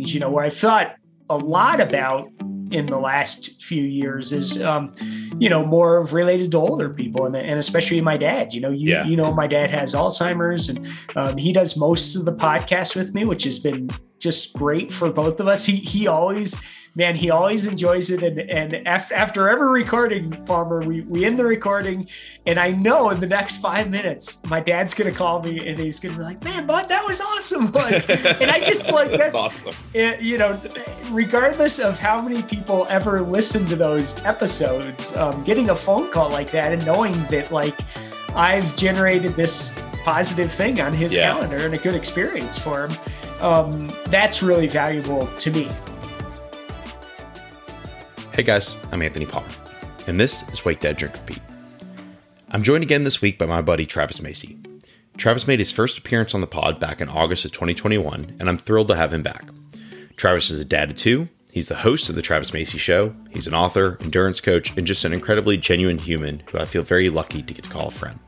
things, you know, where I thought a lot about in the last few years is um, you know more of related to older people and, and especially my dad you know you yeah. you know my dad has alzheimer's and um, he does most of the podcast with me which has been just great for both of us he he always man, he always enjoys it. And, and after every recording, Palmer, we, we end the recording, and I know in the next five minutes, my dad's going to call me and he's going to be like, man, bud, that was awesome. Like, and I just like, that's, that's awesome. It, you know, regardless of how many people ever listen to those episodes, um, getting a phone call like that and knowing that, like, I've generated this positive thing on his yeah. calendar and a good experience for him. Um, that's really valuable to me. Hey guys, I'm Anthony Palmer, and this is Wake Dad Drink Repeat. I'm joined again this week by my buddy Travis Macy. Travis made his first appearance on the pod back in August of 2021, and I'm thrilled to have him back. Travis is a dad of two. He's the host of The Travis Macy Show. He's an author, endurance coach, and just an incredibly genuine human who I feel very lucky to get to call a friend.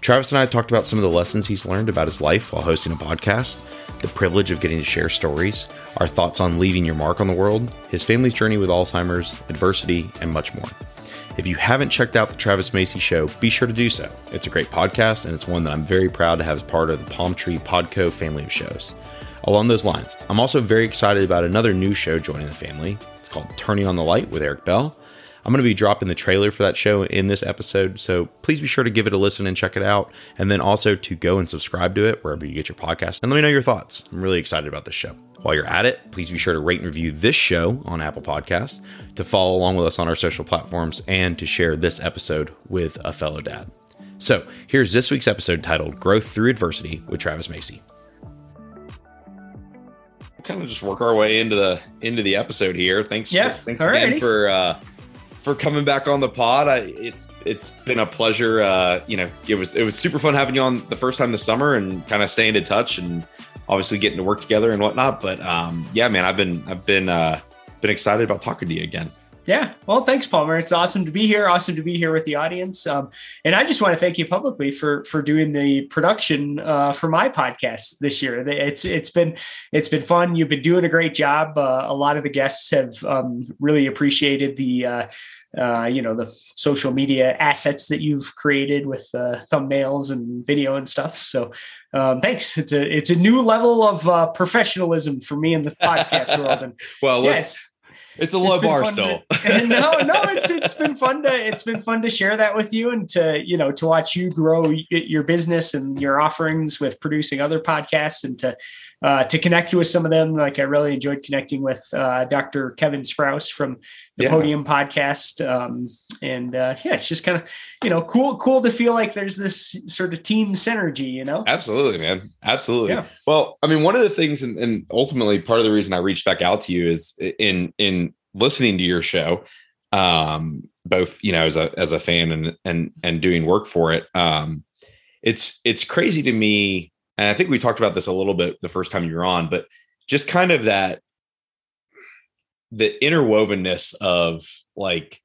Travis and I talked about some of the lessons he's learned about his life while hosting a podcast, the privilege of getting to share stories, our thoughts on leaving your mark on the world, his family's journey with Alzheimer's, adversity, and much more. If you haven't checked out the Travis Macy Show, be sure to do so. It's a great podcast, and it's one that I'm very proud to have as part of the Palm Tree Pod Co. family of shows. Along those lines, I'm also very excited about another new show joining the family. It's called Turning on the Light with Eric Bell. I'm going to be dropping the trailer for that show in this episode, so please be sure to give it a listen and check it out. And then also to go and subscribe to it wherever you get your podcast. And let me know your thoughts. I'm really excited about this show. While you're at it, please be sure to rate and review this show on Apple Podcasts, to follow along with us on our social platforms, and to share this episode with a fellow dad. So here's this week's episode titled Growth Through Adversity with Travis Macy kind of just work our way into the into the episode here. Thanks, yeah. thanks Alrighty. again for uh, for coming back on the pod. I, it's it's been a pleasure. Uh, you know, it was it was super fun having you on the first time this summer and kind of staying in touch and obviously getting to work together and whatnot. But um, yeah, man, I've been I've been uh, been excited about talking to you again. Yeah. Well, thanks, Palmer. It's awesome to be here. Awesome to be here with the audience. Um, and I just want to thank you publicly for for doing the production uh, for my podcast this year. It's it's been it's been fun. You've been doing a great job. Uh, a lot of the guests have um, really appreciated the uh, uh, you know the social media assets that you've created with uh, thumbnails and video and stuff. So um, thanks. It's a it's a new level of uh, professionalism for me in the podcast world. And well, yeah, let's it's a low it's bar still. To, no, no, it's it's been fun to it's been fun to share that with you and to you know to watch you grow your business and your offerings with producing other podcasts and to uh, to connect with some of them. Like I really enjoyed connecting with uh, Dr. Kevin Sprouse from the yeah. Podium podcast. Um, and uh, yeah, it's just kind of, you know, cool, cool to feel like there's this sort of team synergy, you know? Absolutely, man. Absolutely. Yeah. Well, I mean, one of the things, and, and ultimately part of the reason I reached back out to you is in, in listening to your show, um, both, you know, as a, as a fan and, and, and doing work for it. Um, it's, it's crazy to me and I think we talked about this a little bit the first time you were on, but just kind of that the interwovenness of like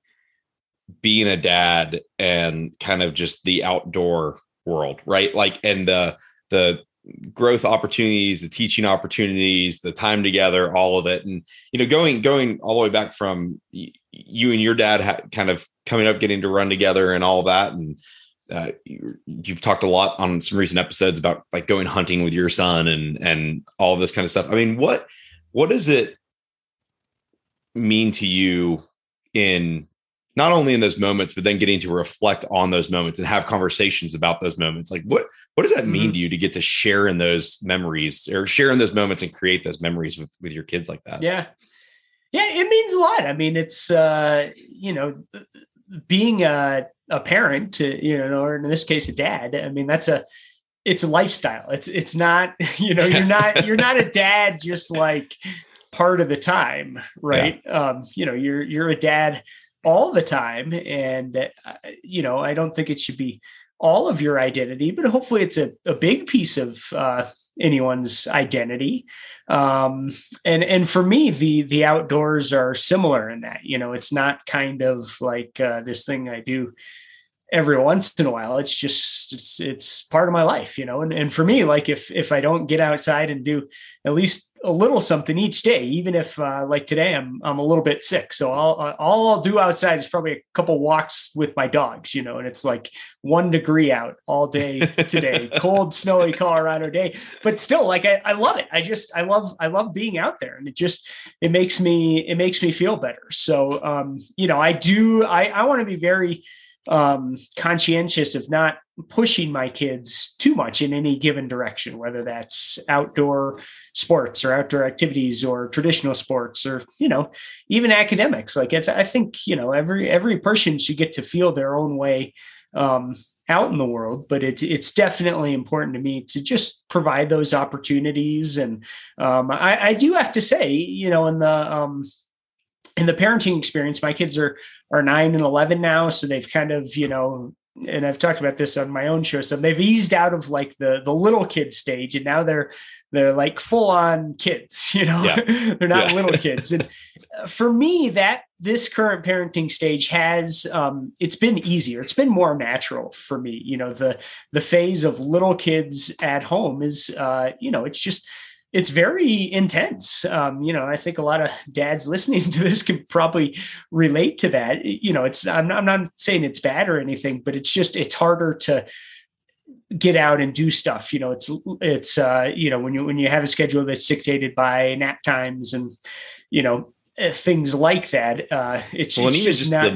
being a dad and kind of just the outdoor world, right? Like and the the growth opportunities, the teaching opportunities, the time together, all of it, and you know, going going all the way back from you and your dad ha- kind of coming up, getting to run together, and all that, and uh, you, have talked a lot on some recent episodes about like going hunting with your son and and all this kind of stuff. I mean, what what does it mean to you in not only in those moments, but then getting to reflect on those moments and have conversations about those moments? Like, what what does that mean mm-hmm. to you to get to share in those memories or share in those moments and create those memories with with your kids like that? Yeah, yeah, it means a lot. I mean, it's uh, you know, being a a parent to you know or in this case a dad i mean that's a it's a lifestyle it's it's not you know you're not you're not a dad just like part of the time right yeah. um you know you're you're a dad all the time and uh, you know i don't think it should be all of your identity but hopefully it's a, a big piece of uh anyone's identity. Um and and for me the the outdoors are similar in that you know it's not kind of like uh, this thing i do every once in a while. It's just it's it's part of my life you know and, and for me like if if i don't get outside and do at least a little something each day, even if uh, like today I'm I'm a little bit sick. So I'll uh, all I'll do outside is probably a couple walks with my dogs, you know, and it's like one degree out all day today, cold, snowy Colorado day. But still, like I, I love it. I just I love I love being out there, and it just it makes me it makes me feel better. So um, you know, I do I I want to be very um, conscientious of not pushing my kids too much in any given direction, whether that's outdoor sports or outdoor activities or traditional sports or you know even academics. Like I, th- I think you know every every person should get to feel their own way um, out in the world, but it, it's definitely important to me to just provide those opportunities. And um, I, I, do have to say, you know, in the um, in the parenting experience, my kids are are nine and eleven now, so they've kind of you know and I've talked about this on my own show. So they've eased out of like the the little kid stage, and now they're they're like full on kids. You know, yeah. they're not yeah. little kids. And uh, for me, that this current parenting stage has um, it's been easier. It's been more natural for me. You know, the the phase of little kids at home is uh, you know it's just it's very intense. Um, you know, I think a lot of dads listening to this can probably relate to that. You know, it's I'm not, I'm not saying it's bad or anything, but it's just it's harder to get out and do stuff. You know, it's it's uh, you know when you when you have a schedule that's dictated by nap times and you know eh, things like that. Uh, it's, well, it's just, just, not.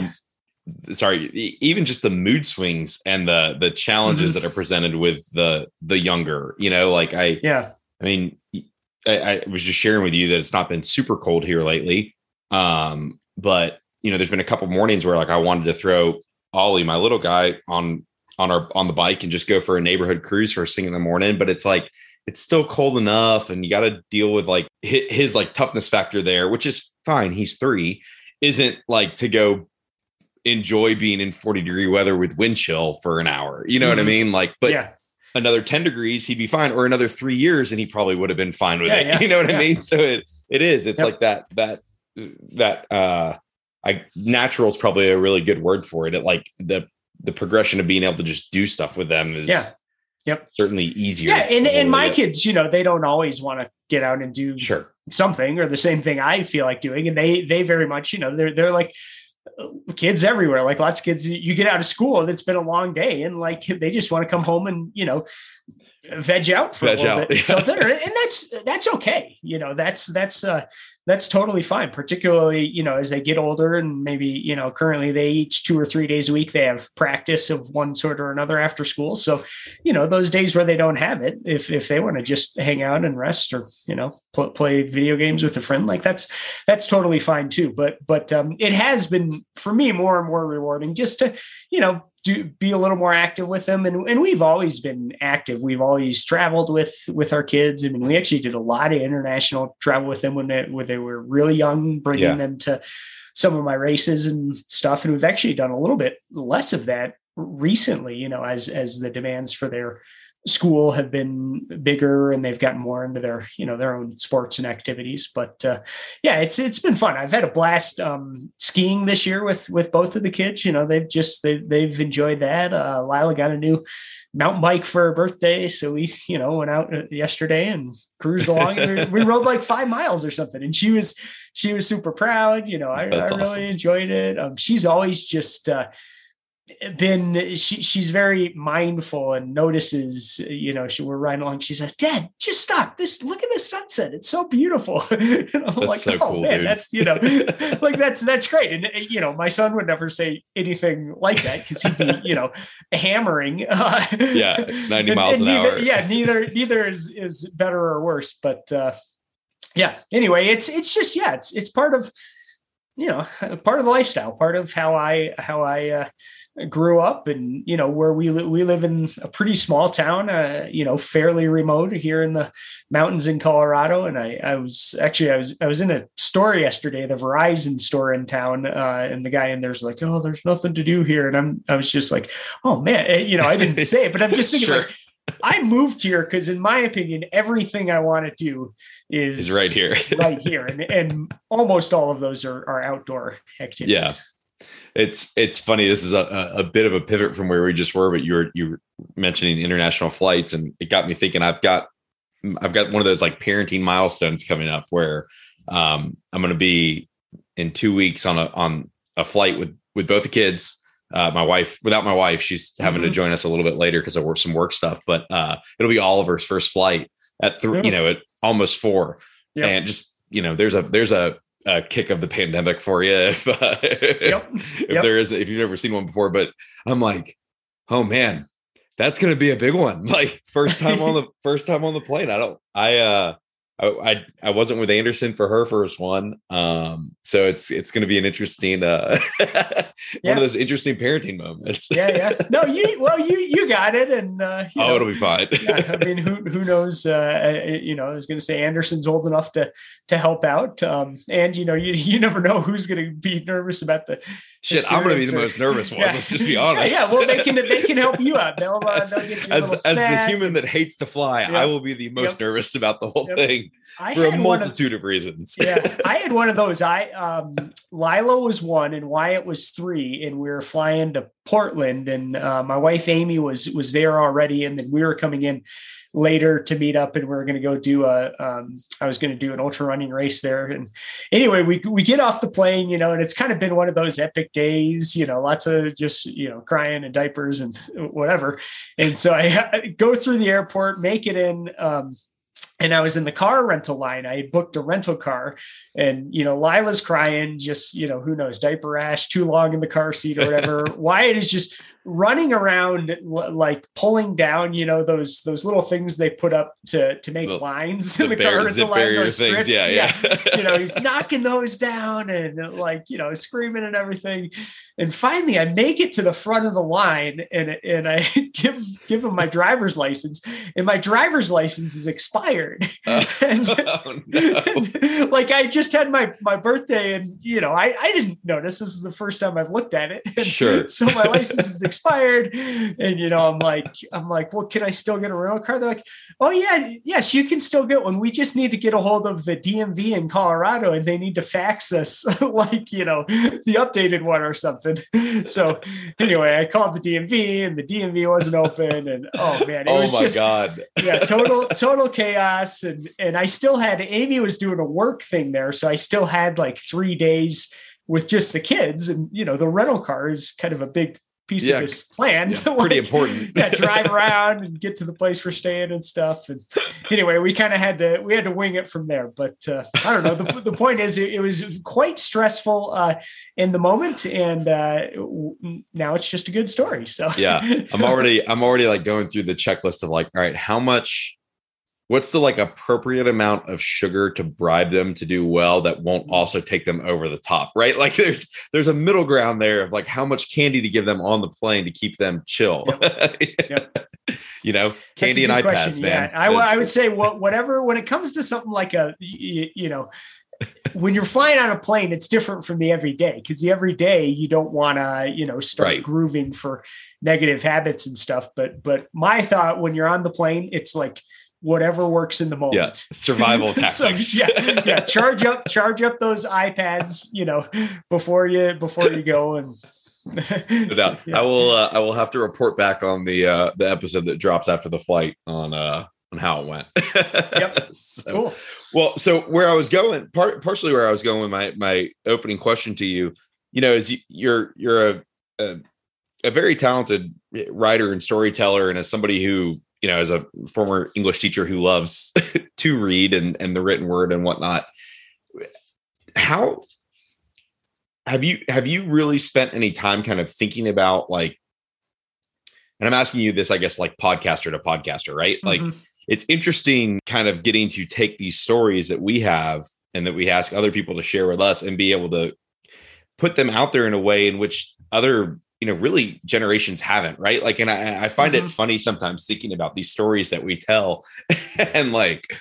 The, sorry, even just the mood swings and the the challenges mm-hmm. that are presented with the the younger. You know, like I yeah. I mean, I, I, was just sharing with you that it's not been super cold here lately. Um, but you know, there's been a couple mornings where like I wanted to throw Ollie, my little guy, on on our on the bike and just go for a neighborhood cruise first thing in the morning. But it's like it's still cold enough, and you got to deal with like his, his like toughness factor there, which is fine. He's three, isn't like to go enjoy being in 40 degree weather with wind chill for an hour. You know mm-hmm. what I mm-hmm. mean? Like, but yeah another 10 degrees, he'd be fine, or another three years and he probably would have been fine with yeah, it. Yeah, you know what yeah. I mean? So it it is. It's yep. like that, that, that uh I natural is probably a really good word for it. It like the the progression of being able to just do stuff with them is yeah. Yep. Certainly easier. Yeah. And, and my kids, you know, they don't always want to get out and do sure. something or the same thing I feel like doing. And they, they very much, you know, they're, they're like, kids everywhere like lots of kids you get out of school and it's been a long day and like they just want to come home and you know veg out for veg a little out. bit until dinner. And that's that's okay. You know that's that's uh that's totally fine particularly you know as they get older and maybe you know currently they each two or three days a week. They have practice of one sort or another after school. So you know those days where they don't have it if if they want to just hang out and rest or you know pl- play video games with a friend like that's that's totally fine too. But but um it has been for me more and more rewarding just to you know do be a little more active with them. And, and we've always been active. We've always traveled with with our kids. I mean we actually did a lot of international travel with them when they, when they were really young bringing yeah. them to some of my races and stuff. And we've actually done a little bit less of that recently you know as as the demands for their school have been bigger and they've gotten more into their you know their own sports and activities. But uh, yeah it's it's been fun. I've had a blast um, skiing this year with with both of the kids. You know they've just they, they've enjoyed that. Uh, lila got a new mountain bike for her birthday. So we you know went out uh, yesterday and cruised along. And we rode like five miles or something. And she was she was super proud. You know i, I really awesome. enjoyed it. Um, she's always just uh, been she she's very mindful and notices you know she we're riding along. She says dad just stop. This look at the sunset. It's so beautiful. And i'm that's like so oh cool, man dude. that's you know like that's that's great. And you know my son would never say anything like that because he'd be you know hammering uh, yeah 90 miles and, and an neither, hour. yeah neither neither is is better or worse but uh yeah. Anyway it's it's just yeah it's it's part of you know part of the lifestyle part of how i how i uh grew up and you know where we li- we live in a pretty small town uh, you know fairly remote here in the mountains in Colorado. And I I was actually I was I was in a store yesterday the Verizon store in town uh, and the guy in there's like oh there's nothing to do here. And I'm I was just like oh man eh, you know I didn't say it but I'm just thinking sure. like I moved here because, in my opinion, everything I want to do is, is right here, right here, and, and almost all of those are, are outdoor activities. Yeah, it's it's funny. This is a, a bit of a pivot from where we just were, but you were you were mentioning international flights, and it got me thinking. I've got I've got one of those like parenting milestones coming up where um, I'm going to be in two weeks on a on a flight with with both the kids. Uh, my wife, without my wife, she's having mm-hmm. to join us a little bit later because of work, some work stuff. But uh, it'll be Oliver's first flight at three, you know, at almost four, yep. and just you know, there's a there's a, a kick of the pandemic for you if, uh, yep. if yep. there is if you've never seen one before. But I'm like, oh man, that's going to be a big one. Like first time on the first time on the plane. I don't. I uh I, I, wasn't with Anderson for her first one. Um, so it's it's going to be an interesting uh, yeah. one of those interesting parenting moments. yeah, yeah. No, you well you you got it, and uh, oh, know, it'll be fine. yeah, I mean, who who knows? Uh, you know, I was going to say Anderson's old enough to to help out, um, and you know, you you never know who's going to be nervous about the Shit, I'm going to be the most nervous one. Yeah. Let's just be honest. Yeah, yeah, well, they can they can help you out. They'll, uh, they'll get you as, as the human that hates to fly, yep. I will be the most yep. nervous about the whole yep. thing I for a multitude of, of, reasons. yeah, I had one of those. I um, Lila was one, and Wyatt was three, and we were flying to Portland, and uh, my wife Amy was was there already, and then we were coming in later to meet up and we are going to go do a um, I was going to do an ultra running race there and anyway we we get off the plane you know and it's kind of been one of those epic days you know lots of just you know crying and diapers and whatever and so I, I go through the airport make it in um, and I was in the car rental line. I had booked a rental car, and you know, Lila's crying, just you know, who knows, diaper rash, too long in the car seat or whatever. Wyatt is just running around like pulling down, you know, those those little things they put up to to make the, lines in the bear, car rental line, those strips. Yeah, yeah. yeah. you know, he's knocking those down and like you know, screaming and everything. And finally, I make it to the front of the line, and and I give give him my driver's license, and my driver's license is expired. Uh, and, oh, no. and, like I just had my my birthday, and you know, I I didn't notice. This is the first time I've looked at it. And sure. So my license is expired. And you know, I'm like, I'm like, well, can I still get a rental car? They're like, oh yeah, yes, you can still get one. We just need to get a hold of the DMV in Colorado and they need to fax us like, you know, the updated one or something. So anyway, I called the DMV and the DMV wasn't open. And oh man, it oh was my just God. yeah, total, total chaos. And and I still had Amy was doing a work thing there. So I still had like three days with just the kids and you know the rental car is kind of a big piece yeah, of his plan yeah, to pretty important. yeah, drive around and get to the place we're staying and stuff. And anyway, we kind of had to we had to wing it from there. But uh, I don't know. The, the point is, it, it was quite stressful uh, in the moment, and uh, now it's just a good story. So yeah, I'm already I'm already like going through the checklist of like, all right, how much what's the like appropriate amount of sugar to bribe them to do well that won't mm. also take them over the top right like there's there's a middle ground there of like how much candy to give them on the plane to keep them chill yep. Yep. you know candy and ipads question. man yeah. I, I would say whatever when it comes to something like a you, you know when you're flying on a plane, it's different from the everyday because the everyday you don't want to, you know, start right. grooving for negative habits and stuff. But but my thought when you're on the plane, it's like whatever works in the moment. Yeah, survival tactics. so, yeah, yeah. Charge up, charge up those iPads. You know, before you before you go and. no doubt. Yeah. I will. Uh, I will have to report back on the uh, the episode that drops after the flight on uh, on how it went. yep. so, cool. Well, so where I was going, part, partially where I was going with my my opening question to you, you know, is you, you're you're a, a a very talented writer and storyteller, and as somebody who you know, as a former English teacher who loves to read and, and the written word and whatnot, how have you have you really spent any time kind of thinking about like and I'm asking you this, I guess, like podcaster to podcaster, right? Mm-hmm. Like it's interesting kind of getting to take these stories that we have and that we ask other people to share with us and be able to put them out there in a way in which other you know really generations haven't right like and i, I find mm-hmm. it funny sometimes thinking about these stories that we tell and like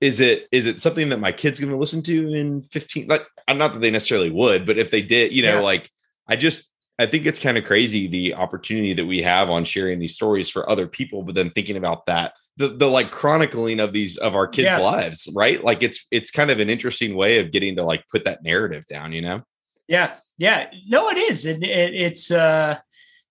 is it is it something that my kids going to listen to in 15 like i'm not that they necessarily would but if they did you know yeah. like i just i think it's kind of crazy the opportunity that we have on sharing these stories for other people but then thinking about that the, the like chronicling of these of our kids yeah. lives right like it's it's kind of an interesting way of getting to like put that narrative down you know yeah, yeah. No, it is, and it, it's uh,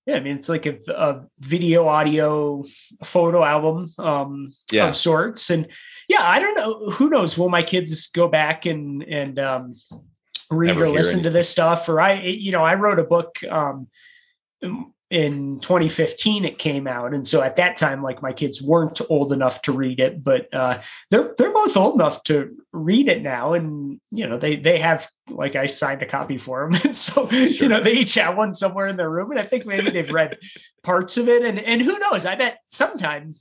Yeah, I mean it's like a, a video, audio, photo album um, yeah. of sorts, and yeah, I don't know. Who knows? Will my kids go back and and um, read Never or listen anything. to this stuff? Or I, you know, I wrote a book um, in 2015 it came out. And so at that time like my kids weren't old enough to read it but uh, they're they're both old enough to read it now. And you know they they have like I signed a copy for them and so sure. you know they each have one somewhere in their room and I think maybe they've read parts of it. And and who knows? I bet sometime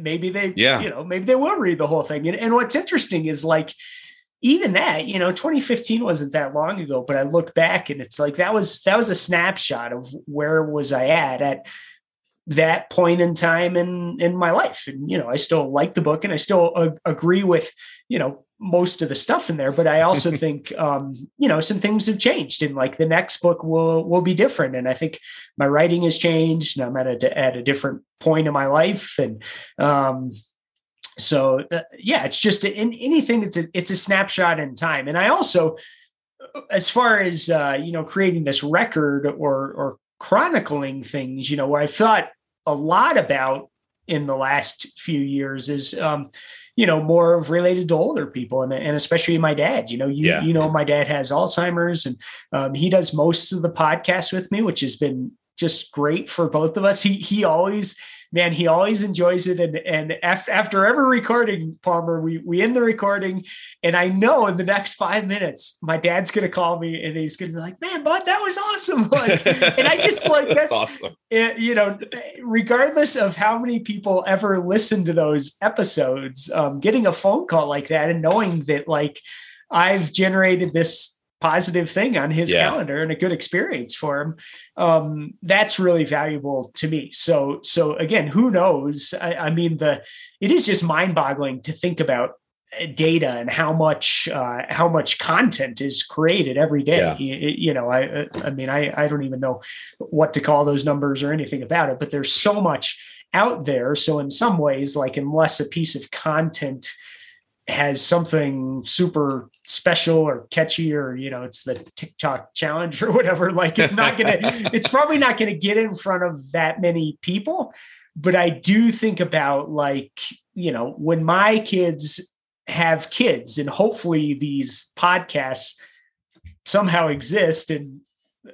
maybe they yeah. you know maybe they will read the whole thing. And, and what's interesting is like even that, you know, 2015 wasn't that long ago, but I look back and it's like that was that was a snapshot of where was I at at that point in time in in my life. And you know, I still like the book and I still uh, agree with, you know, most of the stuff in there, but I also think um, you know, some things have changed and like the next book will will be different and I think my writing has changed and I'm at a at a different point in my life and um so uh, yeah it's just in anything it's a, it's a snapshot in time. And i also as far as uh, you know creating this record or or chronicling things you know where i thought a lot about in the last few years is um, you know more of related to older people and, and especially my dad. You know you yeah. you know my dad has alzheimer's and um, he does most of the podcast with me which has been just great for both of us. He he always man, he always enjoys it. And and after every recording, Palmer, we we end the recording, and I know in the next five minutes, my dad's gonna call me and he's gonna be like, "Man, bud, that was awesome!" Like, and I just like that's, that's awesome. It, you know, regardless of how many people ever listen to those episodes, um, getting a phone call like that and knowing that like I've generated this positive thing on his yeah. calendar and a good experience for him um, that's really valuable to me so so again who knows I, I mean the it is just mind boggling to think about uh, data and how much uh, how much content is created every day yeah. you, you, know i uh, i mean i i don't even know what to call those numbers or anything about it but there's so much out there so in some ways like unless a piece of content has something super special or catchy or you know it's the TikTok challenge or whatever like it's not going to it's probably not going to get in front of that many people. But I do think about like you know when my kids have kids and hopefully these podcasts somehow exist and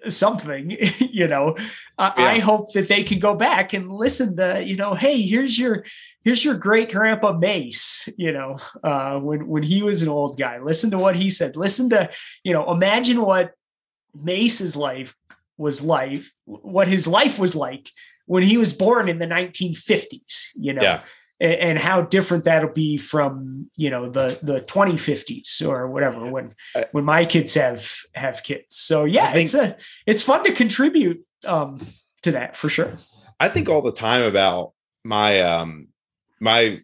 something you know. Yeah. i hope that they can go back and listen to you know hey here's your here's your great grandpa mace you know uh, when when he was an old guy. Listen to what he said. Listen to you know imagine what mace's life was like what his life was like when he was born in the 1950s you know. Yeah and, how different that'll be from you know the the 2050s or whatever when when my kids have have kids. So yeah think, it's a it's fun to contribute um to that for sure. I think all the time about my um my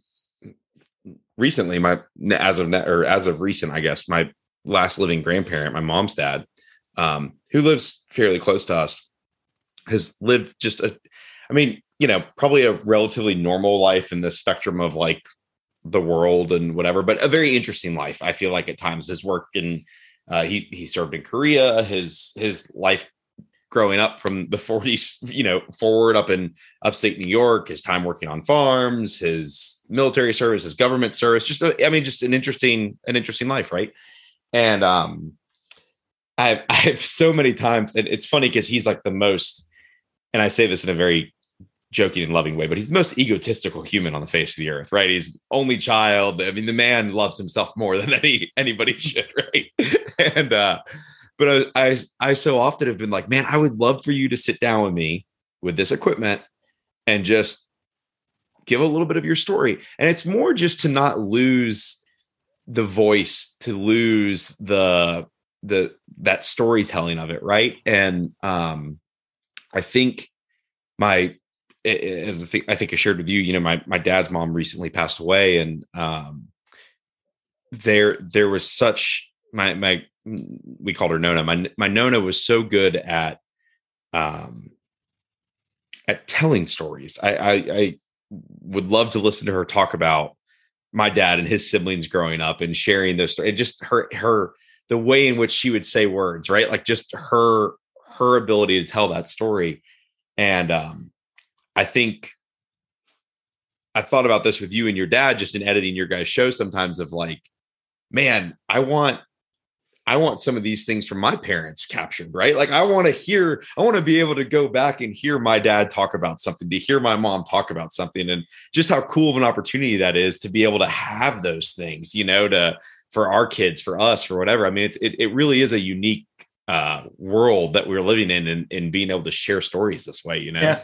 recently my as of or as of recent i guess my last living grandparent my mom's dad um who lives fairly close to us has lived just a i mean you know, probably a relatively normal life in the spectrum of like the world and whatever, but a very interesting life. I feel like at times his work and uh, he he served in Korea. His his life growing up from the 40s, you know, forward up in upstate New York, his time working on farms, his military service, his government service, just a, I mean, just an interesting, an interesting life, right? And um I've I've so many times, and it's funny because he's like the most, and I say this in a very joking and loving way, but he's the most egotistical human on the face of the earth, right? He's only child. I mean, the man loves himself more than any anybody should, right? and uh, but I, I I so often have been like, man, I would love for you to sit down with me with this equipment and just give a little bit of your story. And it's more just to not lose the voice, to lose the the that storytelling of it, right? And um I think my as I think, I think I shared with you, you know, my my dad's mom recently passed away, and um, there there was such my my we called her Nona. My my Nona was so good at um at telling stories. I, I I would love to listen to her talk about my dad and his siblings growing up and sharing those stories. And just her her the way in which she would say words, right? Like just her her ability to tell that story And um, I think I thought about this with you and your dad just in editing your guys' show sometimes of like, man, I want I want some of these things from my parents captured, right? Like I want to hear, I want to be able to go back and hear my dad talk about something, to hear my mom talk about something, and just how cool of an opportunity that is to be able to have those things, you know, to for our kids, for us, for whatever. I mean, it's it, it really is a unique uh, world that we're living in, and, and being able to share stories this way, you know. Yeah,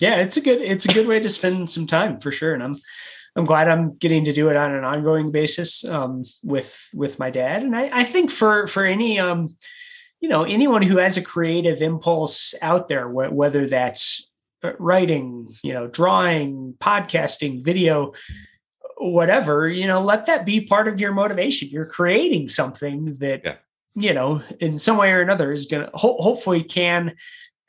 yeah, it's a good it's a good way to spend some time for sure, and I'm I'm glad I'm getting to do it on an ongoing basis um, with with my dad. And I, I think for for any um, you know anyone who has a creative impulse out there, wh- whether that's uh, writing, you know, drawing, podcasting, video, whatever, you know, let that be part of your motivation. You're creating something that yeah. you know in some way or another is going to ho- hopefully can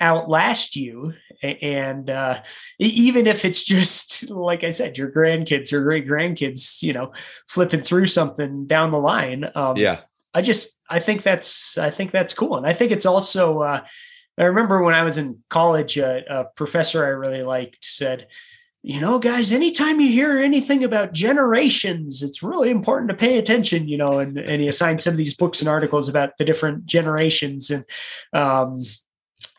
outlast you and uh, even if it's just like i said your grandkids or great grandkids you know flipping through something down the line um, yeah i just i think that's i think that's cool and i think it's also uh, i remember when i was in college a, a professor i really liked said you know, guys, anytime you hear anything about generations, it's really important to pay attention, you know, and, and he assigned some of these books and articles about the different generations. And, um,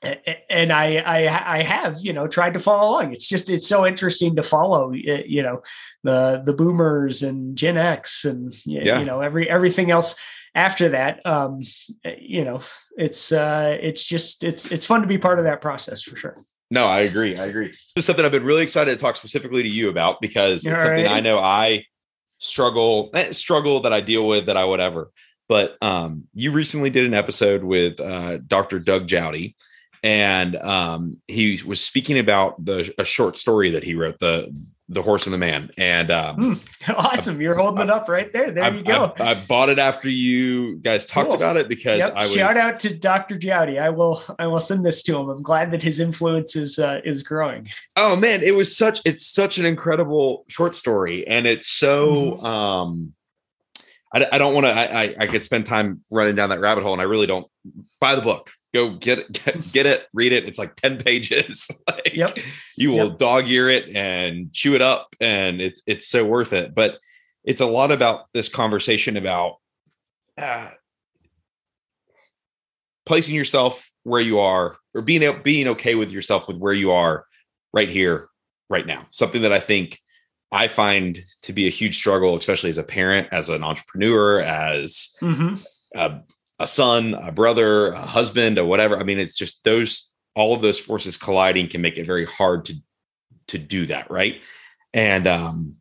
and I, I, I have, you know, tried to follow along. It's just, it's so interesting to follow, you know, the, the boomers and Gen X and, yeah. you know, every, everything else after that. Um, you know, it's, uh, it's just, it's, it's fun to be part of that process for sure. No, I agree. I agree. This is something I've been really excited to talk specifically to you about because it's All something right. I know I struggle, eh, struggle that I deal with that I whatever. But um, you recently did an episode with uh, Dr. Doug Jowdy, and um, he was speaking about the a short story that he wrote, the the horse and the man, and um, mm, awesome. I, You're holding I, it up right there. There I, you go. I, bought it after you guys talked cool. about it because yep. I was shout out to Dr. Jowdy. I will I will send this to him. I'm glad that his influence is uh, is growing. Oh man, it was such it's such an incredible short story, and it's so. Mm-hmm. um I, I don't want to. I, I could spend time running down that rabbit hole, and I really don't. Buy the book. Go get it. Get, get it. Read it. It's like ten pages. like, yep. You will yep. dog ear it and chew it up, and it's it's so worth it. But it's a lot about this conversation about uh, placing yourself where you are, or being being okay with yourself with where you are right here, right now. Something that I think I find to be a huge struggle, especially as a parent, as an entrepreneur, as mm-hmm. a, a, son, a brother, a husband, or whatever. I mean, it's just those all of those forces colliding can make it very hard to to do that, right? And um,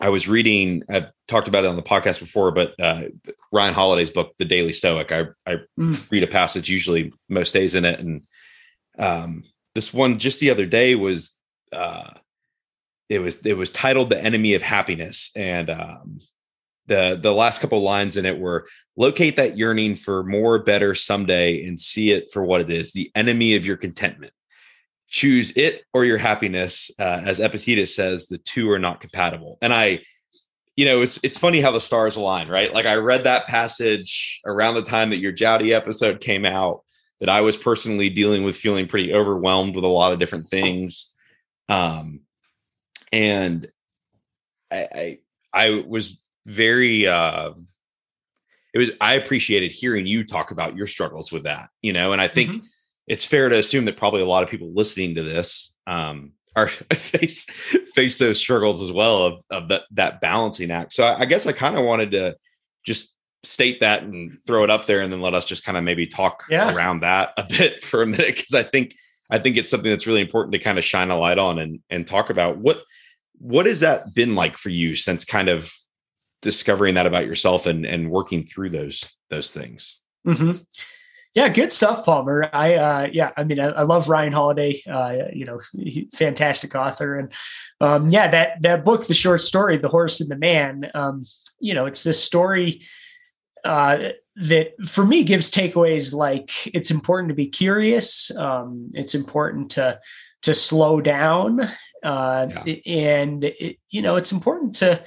I was reading, I've talked about it on the podcast before, but uh, Ryan Holiday's book, The Daily Stoic. I I mm. read a passage usually most days in it, and um, this one just the other day was. Uh, it was it was titled "The Enemy of Happiness," and um, the the last couple lines in it were locate that yearning for more, better someday, and see it for what it is: the enemy of your contentment. Choose it or your happiness, uh, as Epictetus says. The two are not compatible. And I, you know, it's it's funny how the stars align, right? Like I read that passage around the time that your Jowdy episode came out. That I was personally dealing with feeling pretty overwhelmed with a lot of different things. Um, and I, I, I was very uh, it was I appreciated hearing you talk about your struggles with that, you know, and I think mm-hmm. it's fair to assume that probably a lot of people listening to this um, are face face those struggles as well of of that that balancing act. So I, I guess I kind of wanted to just state that and throw it up there and then let us just kind of maybe talk yeah. around that a bit for a minute because I think I think it's something that's really important to kind of shine a light on and and talk about what what has that been like for you since kind of discovering that about yourself and and working through those those things. Mm-hmm. Yeah, good stuff, Palmer. I uh, yeah, I mean, I, I love Ryan Holiday. Uh, you know, he, fantastic author, and um, yeah, that that book, the short story, "The Horse and the Man." Um, you know, it's this story uh, that for me gives takeaways like it's important to be curious. Um, it's important to to slow down, uh, yeah. and it, you know, it's important to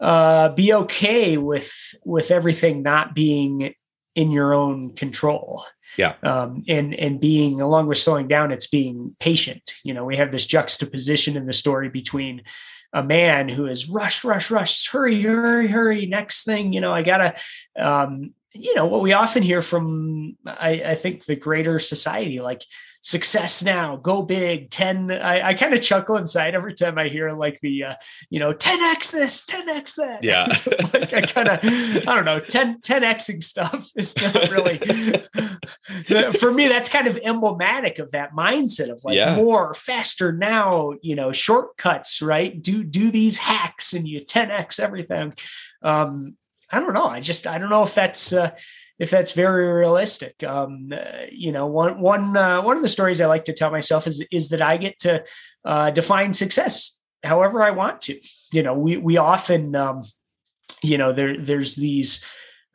uh, be okay with with everything not being in your own control. Yeah. Um, and and being along with slowing down, it's being patient. You know, we have this juxtaposition in the story between a man who is rush, rush, rush, hurry, hurry, hurry. Next thing, you know, I gotta um, you know what we often hear from I, I think the greater society like success now go big 10 i, I kind of chuckle inside every time i hear like the uh, you know 10x this 10x that. Yeah. Like i kind of i don't know 10 10xing stuff is not really for me that's kind of emblematic of that mindset of like yeah. more faster now you know shortcuts right? Do do these hacks and you 10x everything. Um I don't know. I just I don't know if that's uh, if that's very realistic. Um, uh, you know, one one uh, one of the stories I like to tell myself is is that I get to uh, define success however I want to. You know, we we often um, you know there there's these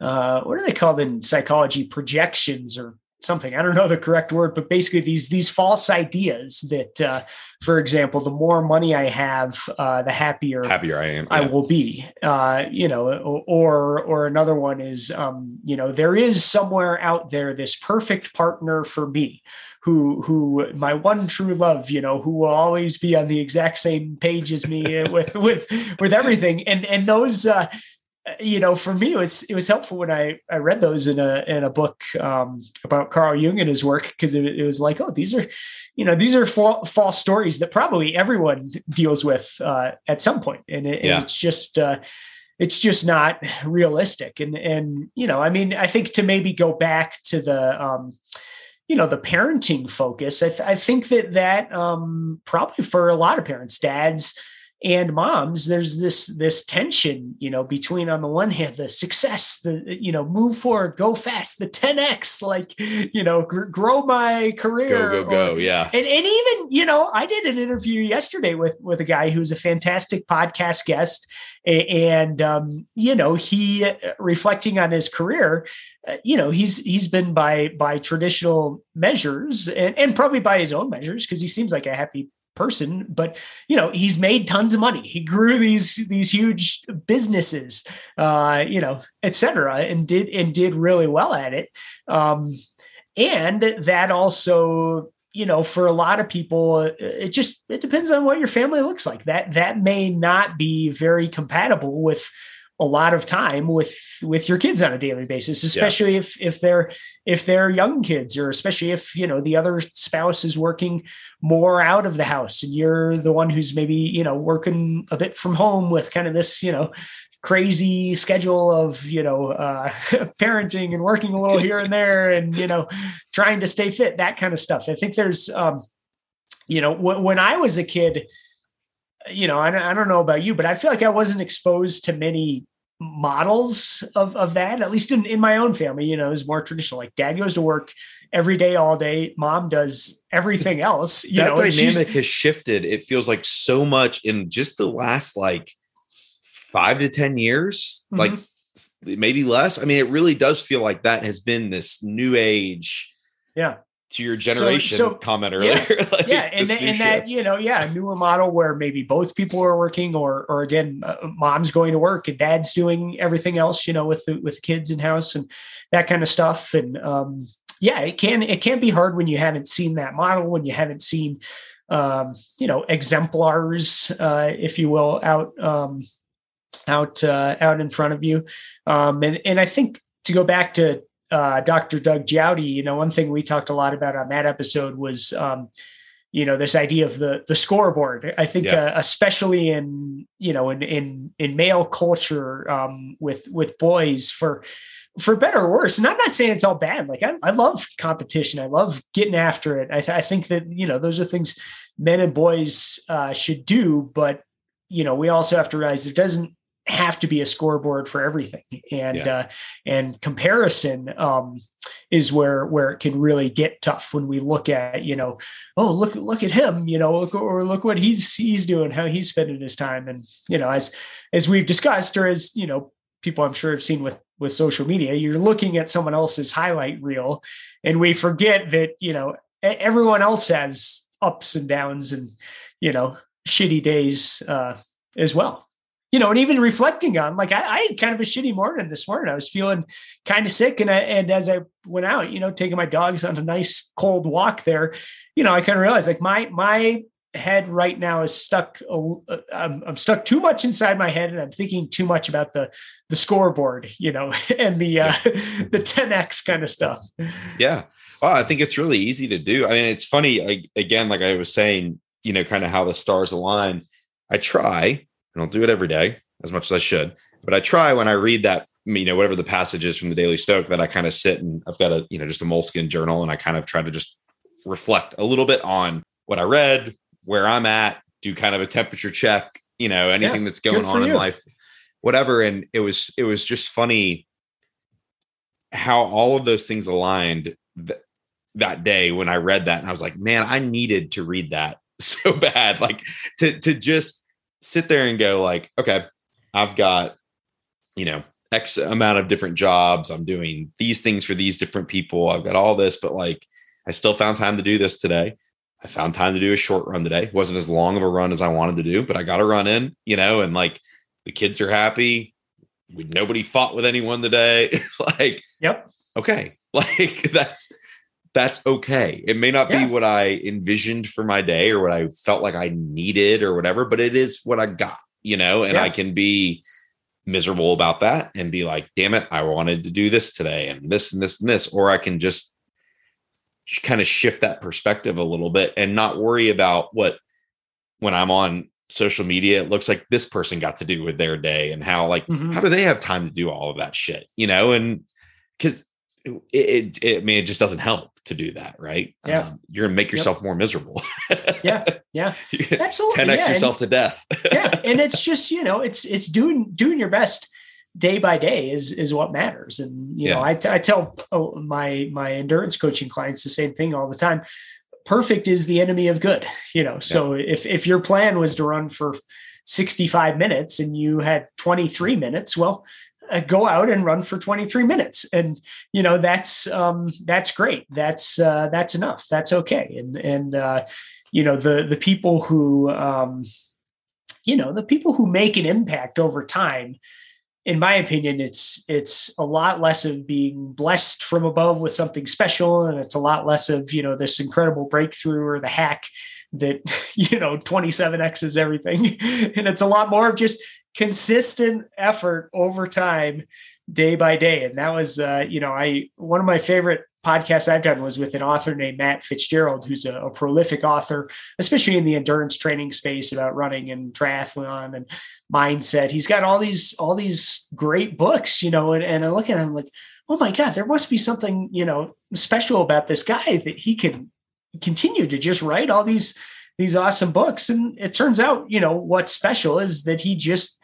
uh, what are they called in psychology projections or something. I don't know the correct word but basically these these false ideas that uh, for example the more money i have uh, the happier happier i am yeah. i will be. Uh, you know or or another one is um, you know there is somewhere out there this perfect partner for me who who my one true love you know who will always be on the exact same page as me with with with everything. And and those uh you know, for me, it was it was helpful when I I read those in a in a book um, about Carl Jung and his work because it, it, was like, oh, these are, you know, these are fa- false stories that probably everyone deals with uh, at some point, and, it, yeah. and it's just. Uh, it's just not realistic and and you know i mean i think to maybe go back to the um you know the parenting focus i, th- I think that that um probably for a lot of parents dads and moms there's this this tension you know between on the one hand the success the you know move forward go fast the 10x like you know gr- grow my career go go go yeah. And, and even you know i did an interview yesterday with with a guy who's a fantastic podcast guest and um, you know he uh, reflecting on his career uh, you know he's he's been by by traditional measures and, and probably by his own measures because he seems like a happy person but you know he's made tons of money. He grew these these huge businesses uh you know etc and did and did really well at it. Um and that also you know for a lot of people it just it depends on what your family looks like. That that may not be very compatible with a lot of time with with your kids on a daily basis especially yeah. if if they're if they're young kids or especially if you know the other spouse is working more out of the house and you're the one who's maybe you know working a bit from home with kind of this you know crazy schedule of you know uh, parenting and working a little here and there and you know trying to stay fit that kind of stuff i think there's um you know w- when i was a kid you know, I, I don't know about you, but I feel like I wasn't exposed to many models of, of that, at least in, in my own family, you know, is more traditional. Like dad goes to work every day, all day. Mom does everything else. You that know, dynamic has shifted. It feels like so much in just the last like five to 10 years, mm-hmm. like maybe less. I mean, it really does feel like that has been this new age. Yeah to your generation so, so, comment earlier. Yeah, like yeah. and, th- and that you know, yeah, newer model where maybe both people are working, or or again, uh, mom's going to work and dad's doing everything else, you know, with the with kids in house and that kind of stuff. And um, yeah, it can it can be hard when you haven't seen that model, when you haven't seen um, you know exemplars, uh, if you will, out um, out uh, out in front of you. Um, and and I think to go back to uh, Dr. Doug Jowdy, you know, one thing we talked a lot about on that episode was, um, you know, this idea of the the scoreboard. I think, yeah. uh, especially in you know, in in in male culture, um, with with boys, for for better or worse. And I'm not saying it's all bad. Like I, I love competition. I love getting after it. I, th- I, think that you know those are things men and boys uh, should do. But you know, we also have to realize it doesn't have to be a scoreboard for everything. And yeah. uh, and comparison um, is where where it can really get tough when we look at you know oh look look at him you know look, or look what he's he's doing how he's spending his time. And you know as as we've discussed or as you know people I'm sure have seen with with social media you're looking at someone else's highlight reel and we forget that you know everyone else has ups and downs and you know shitty days uh, as well you know, and even reflecting on like I, I, had kind of a shitty morning this morning. I was feeling kind of sick, and I, and as I went out, you know, taking my dogs on a nice cold walk there, you know, I kind of realized like my my head right now is stuck. I'm, I'm stuck too much inside my head, and I'm thinking too much about the the scoreboard, you know, and the uh, the 10x kind of stuff. Yeah, well, I think it's really easy to do. I mean, it's funny. I, again, like I was saying, you know, kind of how the stars align. I try I don't do it every day as much as I should, but I try when I read that, you know, whatever the passage is from the Daily Stoic that I kind of sit and I've got a, you know, just a moleskin journal and I kind of try to just reflect a little bit on what I read, where I'm at, do kind of a temperature check, you know, anything yeah, that's going on you. in life, whatever. And it was, it was just funny how all of those things aligned th- that day when I read that. And I was like, man, I needed to read that so bad. Like to, to just, sit there and go like, okay, I've got, you know, X amount of different jobs. I'm doing these things for these different people. I've got all this, but like I still found time to do this today. I found time to do a short run today. It wasn't as long of a run as I wanted to do, but I got a run in, you know, and like the kids are happy. We, nobody fought with anyone today. like, yep. Okay. Like that's that's okay. It may not yeah. be what I envisioned for my day or what I felt like I needed or whatever, but it is what I got, you know, and yeah. I can be miserable about that and be like, damn it, I wanted to do this today and this and this and this. Or I can just kind of shift that perspective a little bit and not worry about what when I'm on social media, it looks like this person got to do with their day and how like mm-hmm. how do they have time to do all of that shit, you know? And because it, it, it, I mean, it just doesn't help to do that, right? Yeah. Um, you're gonna make yourself yep. more miserable. yeah. Yeah. Absolutely. 10x yeah. yourself and, to death. yeah. And it's just, you know, it's it's doing doing your best day by day is is what matters. And you yeah. know, I, t- I tell oh, my my endurance coaching clients the same thing all the time. Perfect is the enemy of good, you know. So yeah. if if your plan was to run for 65 minutes and you had 23 minutes, well, uh, go out and run for 23 minutes. And you know that's um that's great. That's uh that's enough. That's okay. And and uh you know the the people who um you know the people who make an impact over time in my opinion it's it's a lot less of being blessed from above with something special. And it's a lot less of you know this incredible breakthrough or the hack that you know 27x is everything. And it's a lot more of just consistent effort over time day by day. And that was uh, you know i one of my favorite podcasts i've done was with an author named matt fitzgerald who's a, a, prolific author especially in the endurance training space about running and triathlon and mindset. He's got all these all these great books you know and, and i look at him like oh my god there must be something you know special about this guy that he can continue to just write all these these awesome books. And it turns out you know what's special is that he just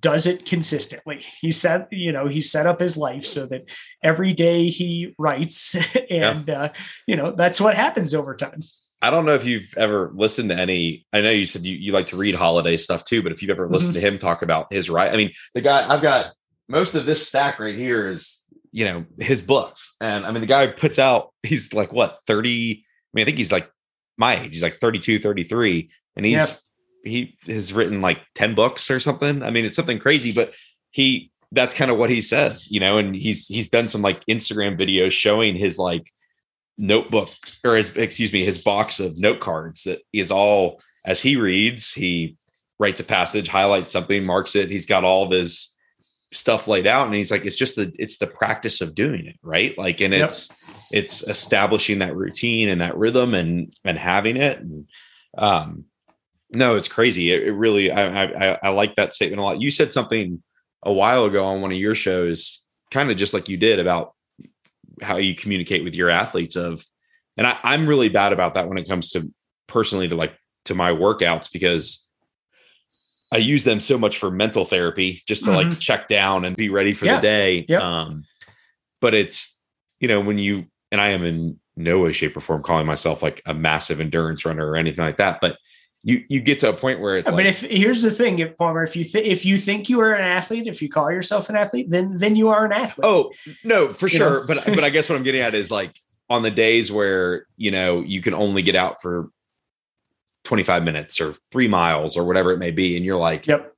does it consistently. He set, you know, he set up his life so that every day he writes, and yeah. uh, you know that's what happens over time. I don't know if you've ever listened to any. I know you said you, you like to read holiday stuff too, but if you've ever listened mm-hmm. to him talk about his right, I mean, the guy I've got most of this stack right here is you know his books, and I mean the guy puts out he's like what thirty. I mean, I think he's like my age. He's like 32, 33, and he's yep he has written like 10 books or something. I mean, it's something crazy, but he that's kind of what he says, you know, and he's he's done some like Instagram videos showing his like notebook or his excuse me, his box of note cards that is all as he reads, he writes a passage, highlights something, marks it. He's got all of his stuff laid out and he's like it's just the it's the practice of doing it right like and yep. it's it's establishing that routine and that rhythm and and having it and um no, it's crazy. It, it really, I, I, I like that statement a lot. You said something a while ago on one of your shows, kind of just like you did about how you communicate with your athletes. Of, and I, I'm really bad about that when it comes to personally to like to my workouts because I use them so much for mental therapy, just to mm-hmm. like check down and be ready for yeah. the day. Yep. Um, but it's you know when you and I am in no way, shape, or form calling myself like a massive endurance runner or anything like that, but you you get to a point where it's. But like, if here's the thing, if Palmer, if you th- if you think you are an athlete, if you call yourself an athlete, then then you are an athlete. Oh no, for you sure. Know? but but I guess what I'm getting at is like on the days where you know you can only get out for 25 minutes or three miles or whatever it may be, and you're like, yep.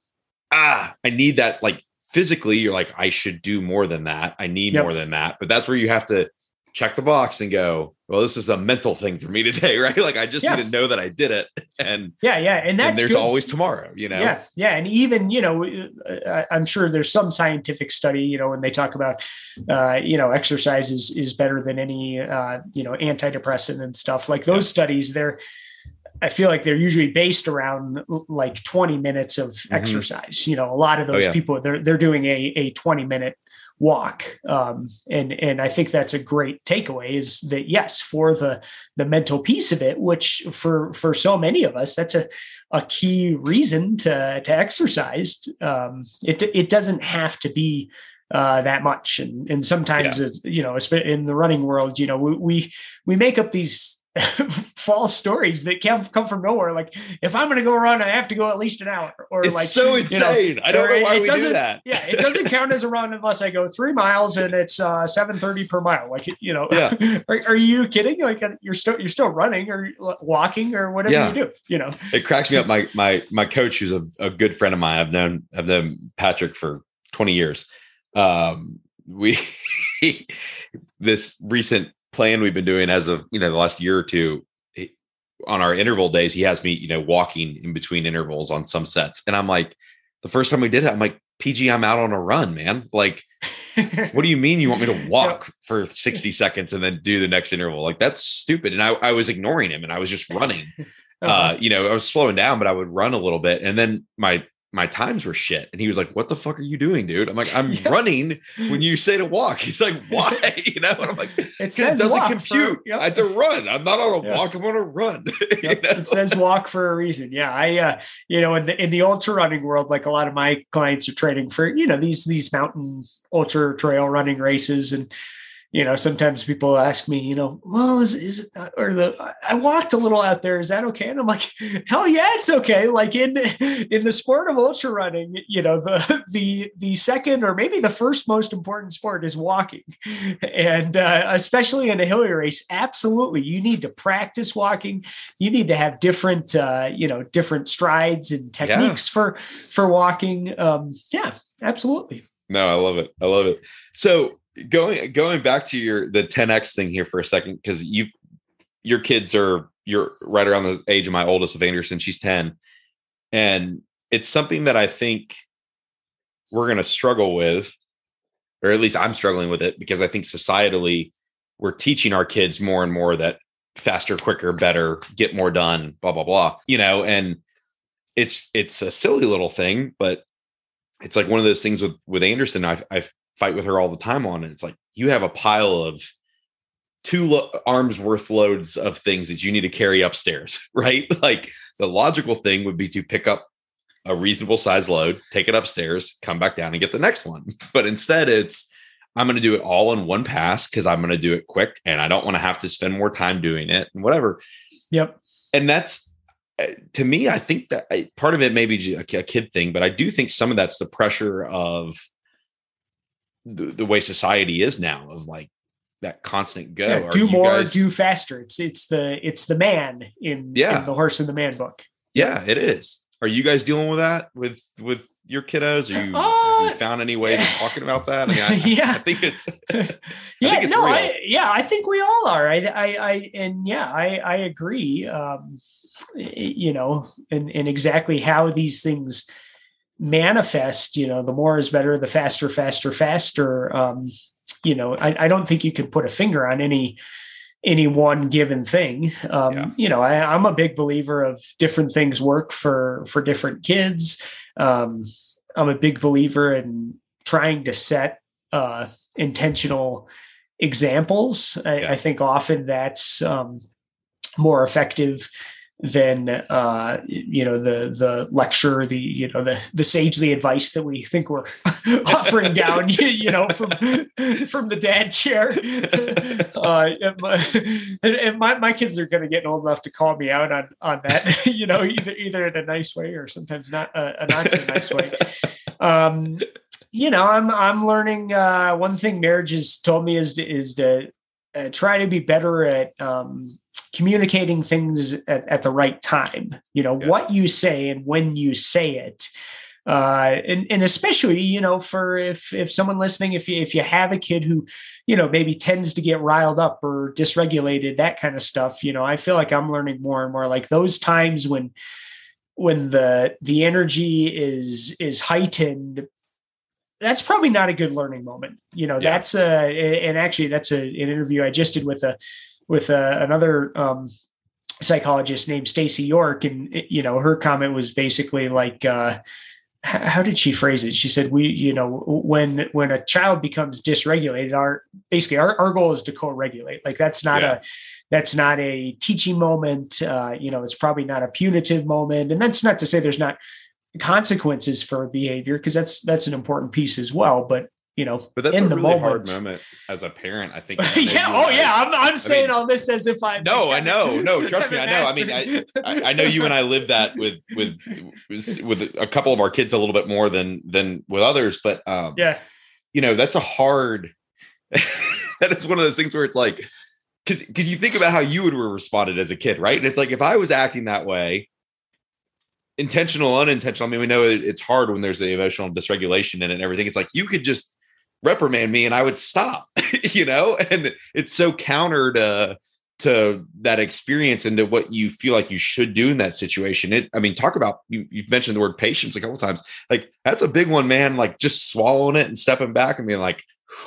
ah, I need that. Like physically, you're like, I should do more than that. I need yep. more than that. But that's where you have to check the box and go, well, this is a mental thing for me today, right? Like I just yeah. need to know that I did it. And yeah, yeah. And that's and there's good. always tomorrow, you know? Yeah. Yeah. And even, you know, uh, I'm sure there's some scientific study, you know, when they talk about, uh, you know, exercise is, is better than any, uh, you know, antidepressant and stuff like those yeah. studies, they're, I feel like they're usually based around like 20 minutes of mm-hmm. exercise. You know, a lot of oh, those oh, yeah. people they're they're doing a a 20 minute walk. Um, and and i think that's a great takeaway is that yes for the the mental piece of it which for for so many of us that's a a key reason to to exercise. Um, it it doesn't have to be uh, that much. And and sometimes yeah. it's you know in the running world you know we we, we make up these false stories that come come from nowhere. Like if I'm going to go run, I have to go at least an hour. Or it's like so insane. You know, I don't know why it we doesn't, do that. yeah, it doesn't count as a run unless I go three miles and it's uh, seven thirty per mile. Like you know, yeah. are, are, you kidding? Like uh, you're still you're still running or walking or whatever yeah. you do. You know, it cracks me up. My my my coach, who's a, a good friend of mine. I've known I've known Patrick for twenty years. Um, we this recent plan we've been doing as of you know the last year or two on our interval days he has me you know walking in between intervals on some sets and i'm like the first time we did it i'm like pg i'm out on a run man. Like what do you mean you want me to walk for 60 seconds and then do the next interval? Like that's stupid and i, I was ignoring him and i was just running. Uh-huh. uh you know i was slowing down but i would run a little bit and then my my times were shit. And he was like, What the fuck are you doing, dude? I'm like, I'm yeah. running when you say to walk. He's like, Why? You know, and I'm like, It, says it doesn't compute. For, yep. It's a run. I'm not on a yeah. walk, I'm on a run. Yep. It says walk for a reason. Yeah. I uh, you know, in the in the ultra running world, like a lot of my clients are training for, you know, these these mountain ultra trail running races. And you know, sometimes people ask me, you know, well, is is or the I walked a little out there. Is that okay? And I'm like, hell yeah, it's okay. Like in in the sport of ultra running, you know, the the the second or maybe the first most important sport is walking, and uh, especially in a hilly race, absolutely, you need to practice walking. You need to have different, uh, you know, different strides and techniques yeah. for for walking. Um, yeah, absolutely. No, I love it. I love it. So going going back to your the 10x thing here for a second because you your kids are you're right around the age of my oldest of Anderson she's 10 and it's something that I think we're going to struggle with or at least I'm struggling with it because I think societally we're teaching our kids more and more that faster quicker better get more done blah blah blah you know? And it's it's a silly little thing but it's like one of those things with with Anderson I I fight with her all the time on And It's like you have a pile of two lo- arms worth loads of things that you need to carry upstairs, right? Like the logical thing would be to pick up a reasonable size load, take it upstairs, come back down and get the next one. But instead, it's I'm going to do it all in one pass because I'm going to do it quick and I don't want to have to spend more time doing it and whatever. Yep. And that's uh, to me, I think that part of it may be a kid thing, but I do think some of that's the pressure of the, the way society is now of like that constant go. Yeah, do more, guys... do faster. It's it's the it's the man in, yeah. in the horse and the man book. Yeah, it is. Are you guys dealing with that with with your kiddos? Are you, uh, you found any ways of talking about that? I mean, I, yeah, I think it's yeah, it's no, I, yeah, I think we all are. I, I, I and yeah, I, I agree. Um, you know, and and exactly how these things manifest, you know, the more is better, the faster, faster, faster. Um, you know, I, I, don't think you can put a finger on any any one given thing. Um, yeah. You know, I, am a big believer of different things work for for different kids. Um, I'm a big believer in trying to set uh, intentional examples. I. I, think often that's um, more effective than uh, you know the the lecture, the you know the the sagely advice that we think we're offering down, you, you, know, from from the dad chair. Uh, and my, and my, my kids are going to get old enough to call me out on on that, you know, either either in a nice way or sometimes not uh, a not so nice way. Um, you know, I'm I'm learning. Uh, one thing marriage has told me is to, is to uh, try to be better at um, communicating things at, at the right time. You know, yeah. what you say and when you say it uh, and and especially you know for if if someone listening, if you if you have a kid who, you know, maybe tends to get riled up or dysregulated, that kind of stuff, you know, I feel like I'm learning more and more like those times when when the the energy is is heightened that's probably not a good learning moment you know yeah. that's a and actually that's a, an interview i just did with a with a, another um, psychologist named stacy york and you know her comment was basically like uh, how did she phrase it she said we you know when when a child becomes dysregulated our basically our, our goal is to co-regulate like that's not yeah. a that's not a teaching moment. Uh, you know, it's probably not a punitive moment, and that's not to say there's not consequences for behavior because that's that's an important piece as well. But you know, but that's in a the really moment, hard moment as a parent. I think. yeah. Oh, yeah. I'm, I'm saying mean, all this as if I. No, I know. No, trust me. I know. I mean, I, I know you and I live that with with with a couple of our kids a little bit more than than with others, but um, yeah, you know, that's a hard. that is one of those things where it's like because because you think about how you would have responded as a kid, right? And it's like if I was acting that way, intentional, unintentional. I mean, we know it's hard when there's the emotional dysregulation in it and everything. It's like you could just reprimand me and I would stop, you know. And it's so counter to to that experience and to what you feel like you should do in that situation. It, I mean, talk about you, you've mentioned the word patience a couple times. Like that's a big one, man. Like just swallowing it and stepping back and being like,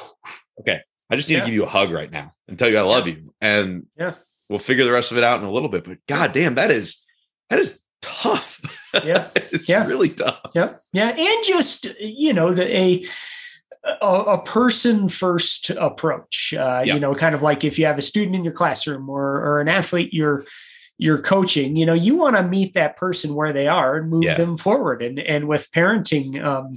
okay, I just need yeah. to give you a hug right now and tell you I love yeah. you. And yeah, we'll figure the rest of it out in a little bit. But god damn, that is that is tough. Yeah. it's yeah. really tough. Yeah. Yeah. And just, you know, the, a, a, a person first approach, uh, yeah. you know, kind of like if you have a student in your classroom or, or an athlete you're, you're coaching, you know, you want to meet that person where they are and move yeah. them forward. And, and with parenting, um,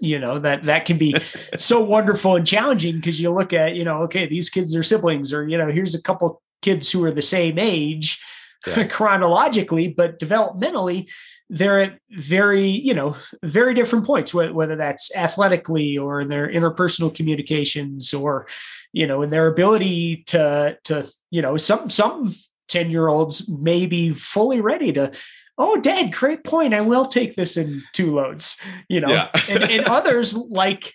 you know that that can be so wonderful and challenging because you look at you know okay these kids are siblings or you know here's a couple kids who are the same age yeah. chronologically but developmentally they're at very you know very different points whether that's athletically or in their interpersonal communications or you know in their ability to to you know some some 10 year olds may be fully ready to oh dad great point. I will take this in two loads you know? Yeah. and, and others like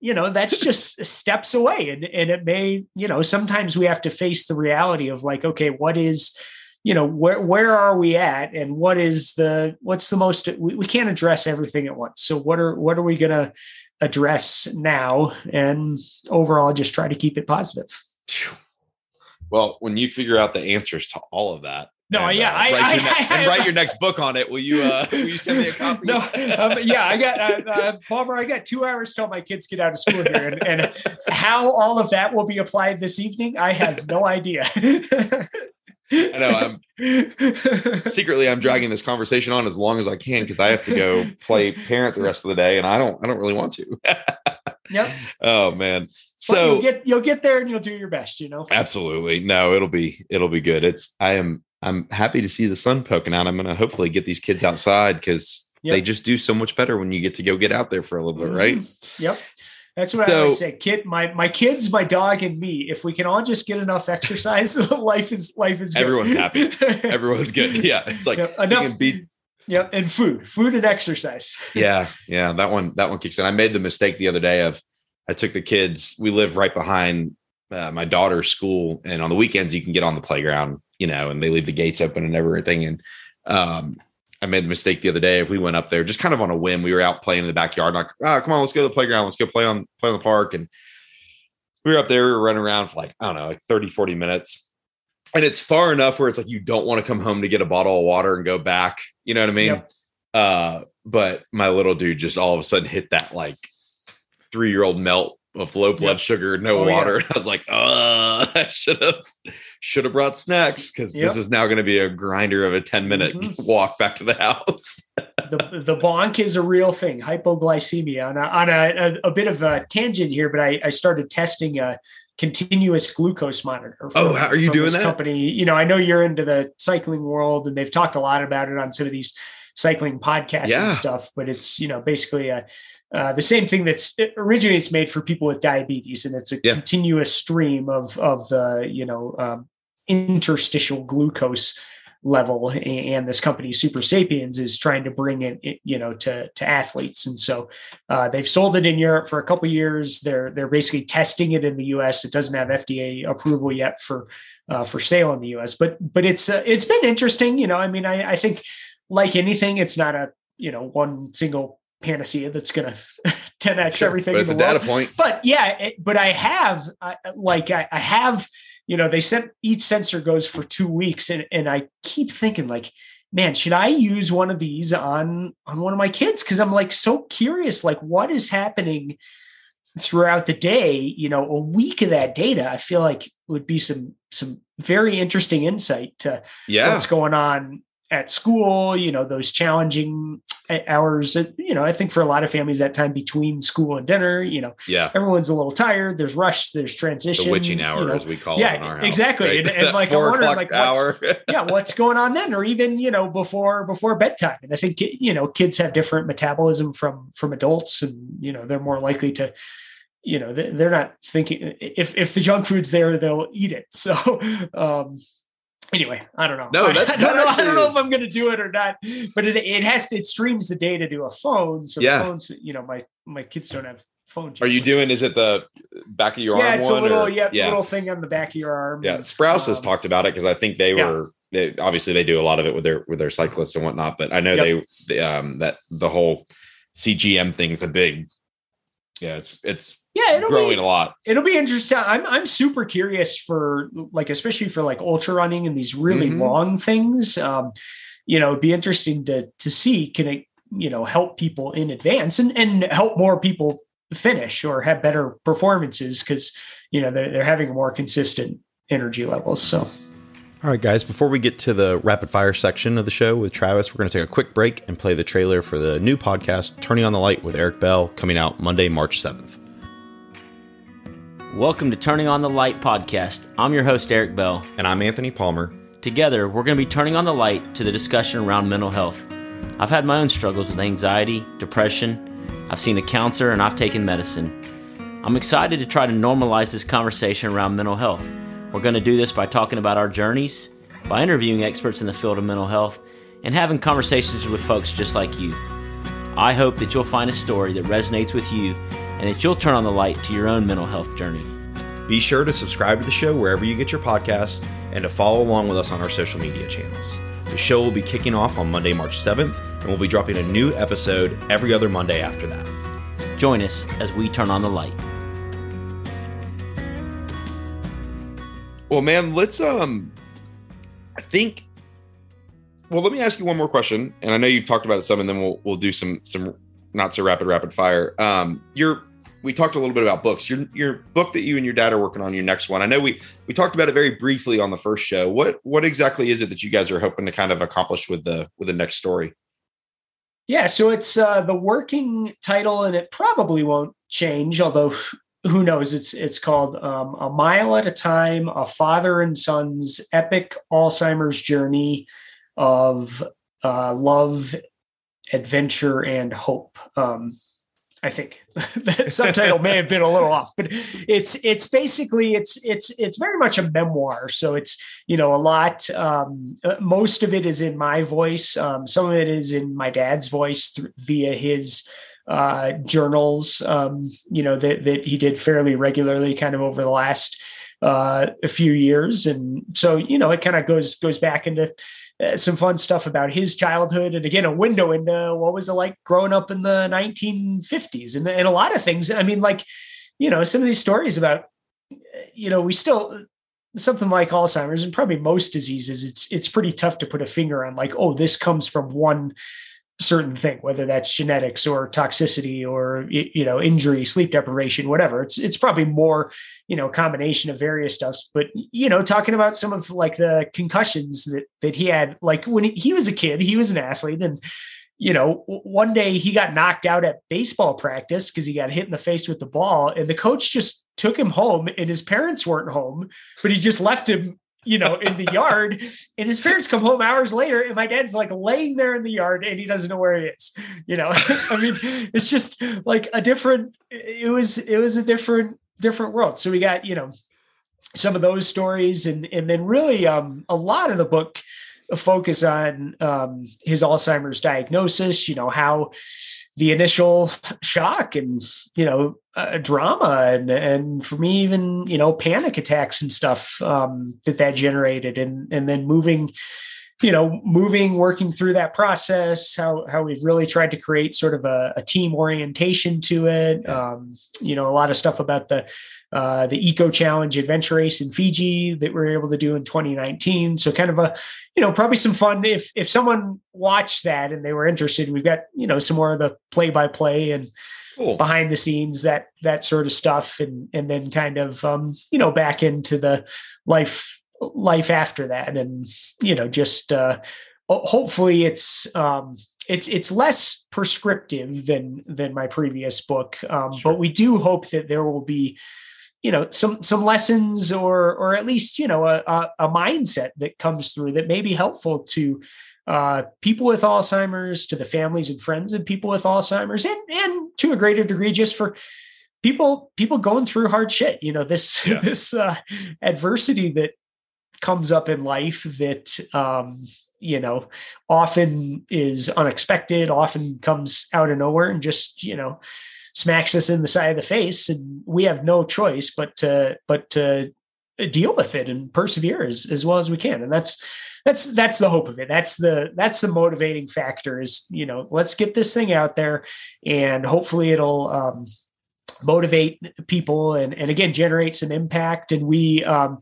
you know that's just steps away. And and it may you know sometimes we have to face the reality of like okay what is you know where where are we at and what is the what's the most we, we can't address everything at once so what are what are we going to address now and overall just try to keep it positive well when you figure out the answers to all of that no, and, yeah, uh, I, write I, ne- I, and write your next book on it. Will you? Uh, will you send me a copy? no, um, yeah, I got uh, uh, Palmer. I got two hours till my kids get out of school here, and, and how all of that will be applied this evening, I have no idea. I know. I'm secretly I'm dragging this conversation on as long as I can because I have to go play parent the rest of the day, and I don't. I don't really want to. yep. Oh man. So you'll get you'll get there and you'll do your best. You know. Absolutely. No, it'll be it'll be good. It's I am I'm happy to see the sun poking out. I'm going to hopefully get these kids outside because yep. they just do so much better when you get to go get out there for a little bit, right? Mm-hmm. Yep. That's what so, I always say. Kid, my my kids, my dog, and me. If we can all just get enough exercise, life is life is. Good. Everyone's happy. Everyone's good. Yeah, it's like enough. Be- yep, and food, food and exercise. yeah, yeah. That one, that one kicks in. I made the mistake the other day of I took the kids. We live right behind uh, my daughter's school, and on the weekends you can get on the playground you know, and they leave the gates open and everything. And um, I made the mistake the other day. If we went up there, just kind of on a whim, we were out playing in the backyard. Like, ah, come on, let's go to the playground. Let's go play on play on the park. And we were up there. We were running around for like I don't know, like 30, 40 minutes. And it's far enough where it's like you don't want to come home to get a bottle of water and go back. You know what I mean? Yep. Uh, but my little dude just all of a sudden hit that like three year old melt of low blood sugar, no oh, water. Yeah. I was like, oh, I should have should have brought snacks because yep. this is now going to be a grinder of a 10 minute mm-hmm. walk back to the house. the the bonk is a real thing, hypoglycemia. On a, on a, a, a bit of a tangent here, but I, I started testing a continuous glucose monitor. From, oh, how are you doing that? Company, you know, I know you're into the cycling world, and they've talked a lot about it on some of these cycling podcasts yeah. and stuff. But it's you know basically a uh, the same thing that's it originates made for people with diabetes, and it's a yeah. continuous stream of of the you know um, interstitial glucose level and this company Supersapiens is trying to bring it you know to to athletes. And so uh, they've sold it in europe for a couple years. They're they're basically testing it in the us it doesn't have fda approval yet for uh, for sale in the us but but it's uh, it's been interesting you know i mean I, I think like anything it's not a you know one single panacea that's going to 10x sure, everything. But it's a world. data point. But yeah, it, but I have uh, like I, I, have you know they said each sensor goes for two weeks, and and I keep thinking like, man, should I use one of these on on one of my kids? Because I'm like so curious, like what is happening throughout the day. You know, a week of that data, I feel like would be some some very interesting insight to yeah. what's going on at school. You know, those challenging hours you know i think for a lot of families that time between school and dinner you know yeah everyone's a little tired there's rush there's transition the witching hour you know. as we call yeah, it in our house, exactly right? and, and like four i'm like hour. what's, yeah what's going on then or even you know before before bedtime and i think you know kids have different metabolism from from adults and you know they're more likely to you know they're not thinking if if the junk food's there they'll eat it so um anyway, I don't know. No, I, I don't know. I don't know if I'm going to do it or not. But it, it has to. It streams the data to a phone. So yeah. phones. You know, my my kids don't have phones. Are you doing? Is it the back of your yeah, arm? Yeah, it's a little. Yeah, yeah, little thing on the back of your arm. Yeah, Sprouse um, has talked about it because I think they were. They, obviously, they do a lot of it with their with their cyclists and whatnot. But I know yep. they, they um that the whole CGM thing's a big. Yeah, it's it's yeah, it'll growing be, a lot. It'll be interesting. I'm I'm super curious for like especially for like ultra running and these really mm-hmm. long things. Um, you know, it'd be interesting to to see can it you know help people in advance and and help more people finish or have better performances because you know they're they're having more consistent energy levels. So. All right, guys, before we get to the rapid fire section of the show with Travis, we're going to take a quick break and play the trailer for the new podcast, Turning on the Light with Eric Bell, coming out Monday, March 7th. Welcome to Turning on the Light podcast. I'm your host, Eric Bell. And I'm Anthony Palmer. Together, we're going to be turning on the light to the discussion around mental health. I've had my own struggles with anxiety, depression. I've seen a counselor and I've taken medicine. I'm excited to try to normalize this conversation around mental health. We're going to do this by talking about our journeys, by interviewing experts in the field of mental health, and having conversations with folks just like you. I hope that you'll find a story that resonates with you and that you'll turn on the light to your own mental health journey. Be sure to subscribe to the show wherever you get your podcasts and to follow along with us on our social media channels. The show will be kicking off on Monday, March 7th, and we'll be dropping a new episode every other Monday after that. Join us as we turn on the light. Well, man, let's um I think well, let me ask you one more question, and I know you've talked about it some, and then we'll we'll do some some not so rapid rapid fire. Um, you're we talked a little bit about books. Your your book that you and your dad are working on, your next one. I know we we talked about it very briefly on the first show. What what exactly is it that you guys are hoping to kind of accomplish with the with the next story? Yeah, so it's uh, the working title, and it probably won't change. Although who knows? It's it's called um, "A Mile at a Time: A Father and Son's Epic Alzheimer's Journey of uh, Love, Adventure, and Hope." Um, I think that subtitle may have been a little off, but it's it's basically it's it's it's very much a memoir. So it's you know a lot. Um, uh, most of it is in my voice. Um, some of it is in my dad's voice th- via his uh, journals. Um, you know that that he did fairly regularly, kind of over the last uh, a few years, and so you know it kind of goes goes back into Uh, some fun stuff about his childhood. And again a window into what was it like growing up in the 1950s and, and a lot of things. I mean like you know some of these stories about you know we still something like alzheimer's and probably most diseases it's it's pretty tough to put a finger on like oh this comes from one certain thing, whether that's genetics or toxicity or you know injury, sleep deprivation, whatever. It's it's probably more you know combination of various stuffs. But you know, talking about some of like the concussions that that he had, like when he was a kid, he was an athlete, and you know, one day he got knocked out at baseball practice because he got hit in the face with the ball, and the coach just took him home, and his parents weren't home, but he just left him you know, in the yard. And his parents come home hours later, and my dad's like laying there in the yard and he doesn't know where he is. You know, I mean, it's just like a different, it was, it was a different, different world. So we got, you know, some of those stories and and then really um a lot of the book focus on um, his Alzheimer's diagnosis. You know how the initial shock and you know uh, drama and and for me even you know panic attacks and stuff um, that that generated. And and then moving you know moving working through that process how how we've really tried to create sort of a, a team orientation to it. Um, you know a lot of stuff about the uh, the eco challenge adventure race in fiji that we were able to do in 2019 so kind of a you know probably some fun if if someone watched that and they were interested we've got you know some more of the play by play and cool. behind the scenes that that sort of stuff and and then kind of um you know back into the life life after that and you know just uh hopefully it's um it's it's less prescriptive than than my previous book um sure. but we do hope that there will be you know some some lessons or or at least you know a, a, mindset that comes through that may be helpful to uh, people with Alzheimer's, to the families and friends of people with Alzheimer's, and and to a greater degree, just for people people going through hard shit. You know this yeah. this uh, adversity that comes up in life that um, you know often is unexpected often comes out of nowhere and just you know smacks us in the side of the face. And we have no choice but to but to deal with it and persevere as, as well as we can. And that's that's that's the hope of it. That's the that's the motivating factor is you know let's get this thing out there and hopefully it'll um, motivate people and and again generate some impact. And we um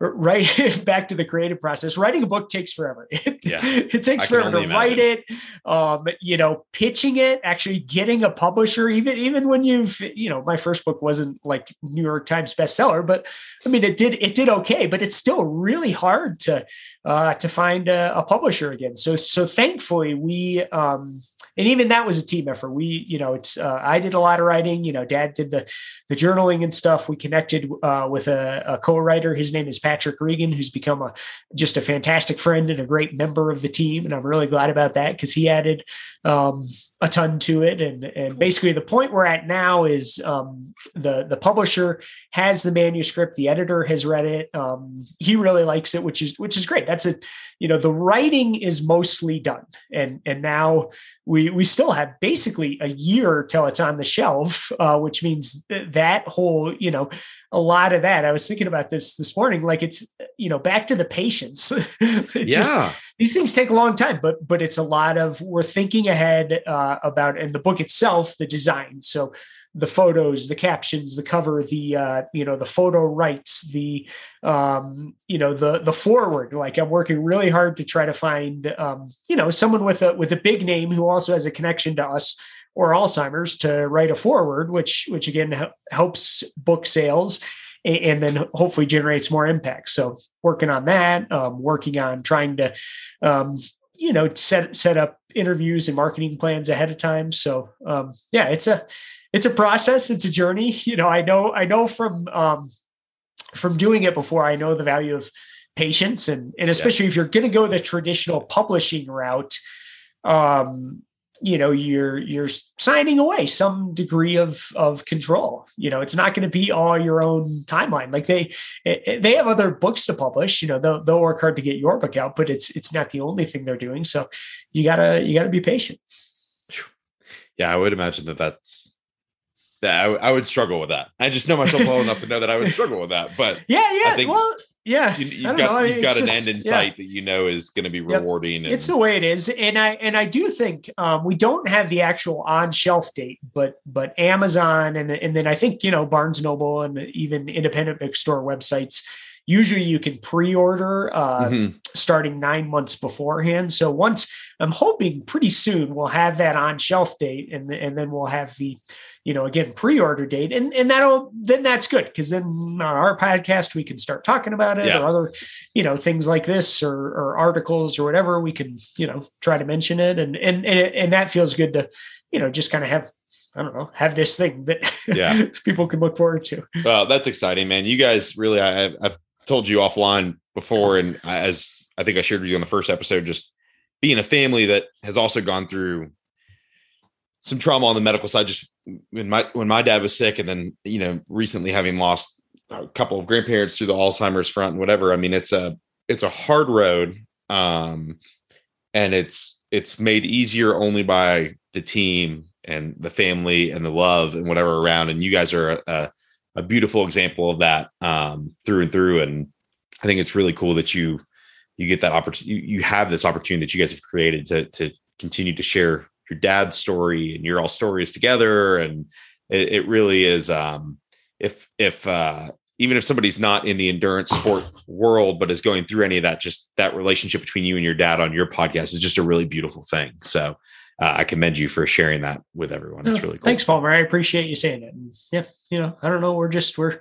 right back to the creative process. Writing a book takes forever. It, yeah, it takes forever to imagine. write it. Um, you know pitching it actually getting a publisher even even when you've you know my first book wasn't like new york times bestseller but i mean it did it did okay but it's still really hard to uh, to find a, a, publisher again. So so thankfully we um, and even that was a team effort. We you know it's uh, i did a lot of writing you know dad did the the journaling and stuff. We connected uh, with a, a co-writer. His name is Patrick Regan, who's become a just a fantastic friend and a great member of the team. And I'm really glad about that because he added um, a ton to it. And and basically the point we're at now is um, the the publisher has the manuscript, the editor has read it, um, he really likes it, which is which is great. That's a you know the writing is mostly done, and and now we we still have basically a year till it's on the shelf, uh, which means that whole you know a lot of that. I was thinking about this this morning. Like it's you know back to the patience. yeah, just, these things take a long time, but but it's a lot of we're thinking ahead uh, about and the book itself, the design. So the photos, the captions, the cover, the uh, you know the photo rights, the um, you know the the forward. Like I'm working really hard to try to find um, you know someone with a with a big name who also has a connection to us or Alzheimer's to write a forward, which which again helps book sales and then hopefully generates more impact. So working on that, um, working on trying to, um, you know, set set up interviews and marketing plans ahead of time. So um, yeah, it's a it's a process. It's a journey. You know, I know I know from um, from doing it before. I know the value of patience and and especially yeah. if you're going to go the traditional publishing route um you know you're you're signing away some degree of of control you know it's not going to be all your own timeline like they they have other books to publish you know they'll, they'll work hard to get your book out but it's it's not the only thing they're doing so you gotta you gotta be patient yeah i would imagine that that's that I, I would struggle with that i just know myself well enough to know that i would struggle with that but yeah yeah I think, well yeah you, have got you've got an just, end in yeah. sight that you know is going to be rewarding yep. it's the way it is and i and i do think um, we don't have the actual on shelf date but but amazon and and then i think you know barnes noble and even independent bookstore websites usually you can pre-order uh, mm-hmm. starting nine months beforehand so once i'm hoping pretty soon we'll have that on shelf date and, and then we'll have the you know, again, pre-order date. And and that'll then that's good because then on our podcast we can start talking about it yeah. or other, you know, things like this or, or articles or whatever. We can, you know, try to mention it. And and and, and that feels good to, you know, just kind of have I don't know, have this thing that yeah. people can look forward to. Well, that's exciting, man. You guys really, I, have told you offline before, and as I think I shared with you on the first episode, just being a family that has also gone through some trauma on the medical side just when my when my dad was sick and then you know recently having lost a couple of grandparents through the alzheimer's front and whatever i mean it's a it's a hard road um, and it's it's made easier only by the team and the family and the love and whatever around. And you guys are a, a beautiful example of that um, through and through. And I think it's really cool that you you get that opportunity. You, you have this opportunity that you guys have created to to continue to share your dad's story and your all stories together. And it, it really is. Um, if if uh, even if somebody's not in the endurance sport world but is going through any of that just that relationship between you and your dad on your podcast is just a really beautiful thing so uh, i commend you for sharing that with everyone. It's really cool. thanks palmer. I appreciate you saying it. And yeah you know i don't know. We're just we're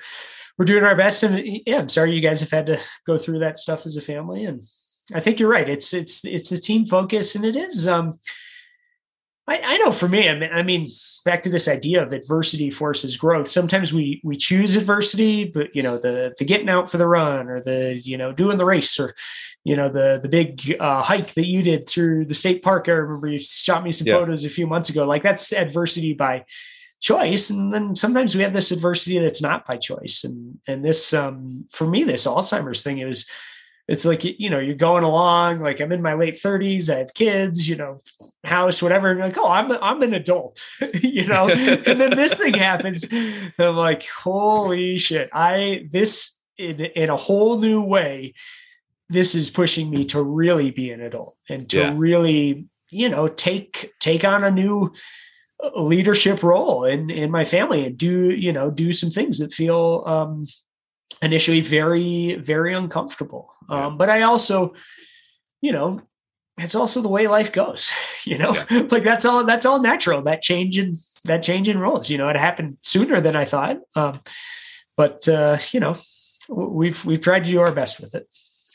we're doing our best. And yeah i'm sorry you guys have had to go through that stuff as a family. And i think you're right. It's it's it's the team focus and it is um I, I, know for me, I mean, I mean, back to this idea of adversity forces growth. Sometimes we we choose adversity, but you know, the the getting out for the run or the you know doing the race or you know the the big uh, hike that you did through the state park. I remember you shot me some yeah. photos a few months ago. Like that's adversity by choice, and then sometimes we have this adversity that's not by choice. And and this um, for me, this Alzheimer's thing, it was it's like you know you're going along like i'm in my late 30s i have kids you know house whatever. And like oh i'm i'm an adult you know? And then this thing happens and i'm like holy shit. I this in, in a whole new way this is pushing me to really be an adult and to yeah. really you know take take on a new uh, leadership role in in my family and do you know do some things that feel um initially very very uncomfortable yeah. um, but i also you know it's also the way life goes you know yeah. like that's all that's all natural that change in that change in roles you know it happened sooner than i thought um, but uh, you know we've we've tried to do our best with it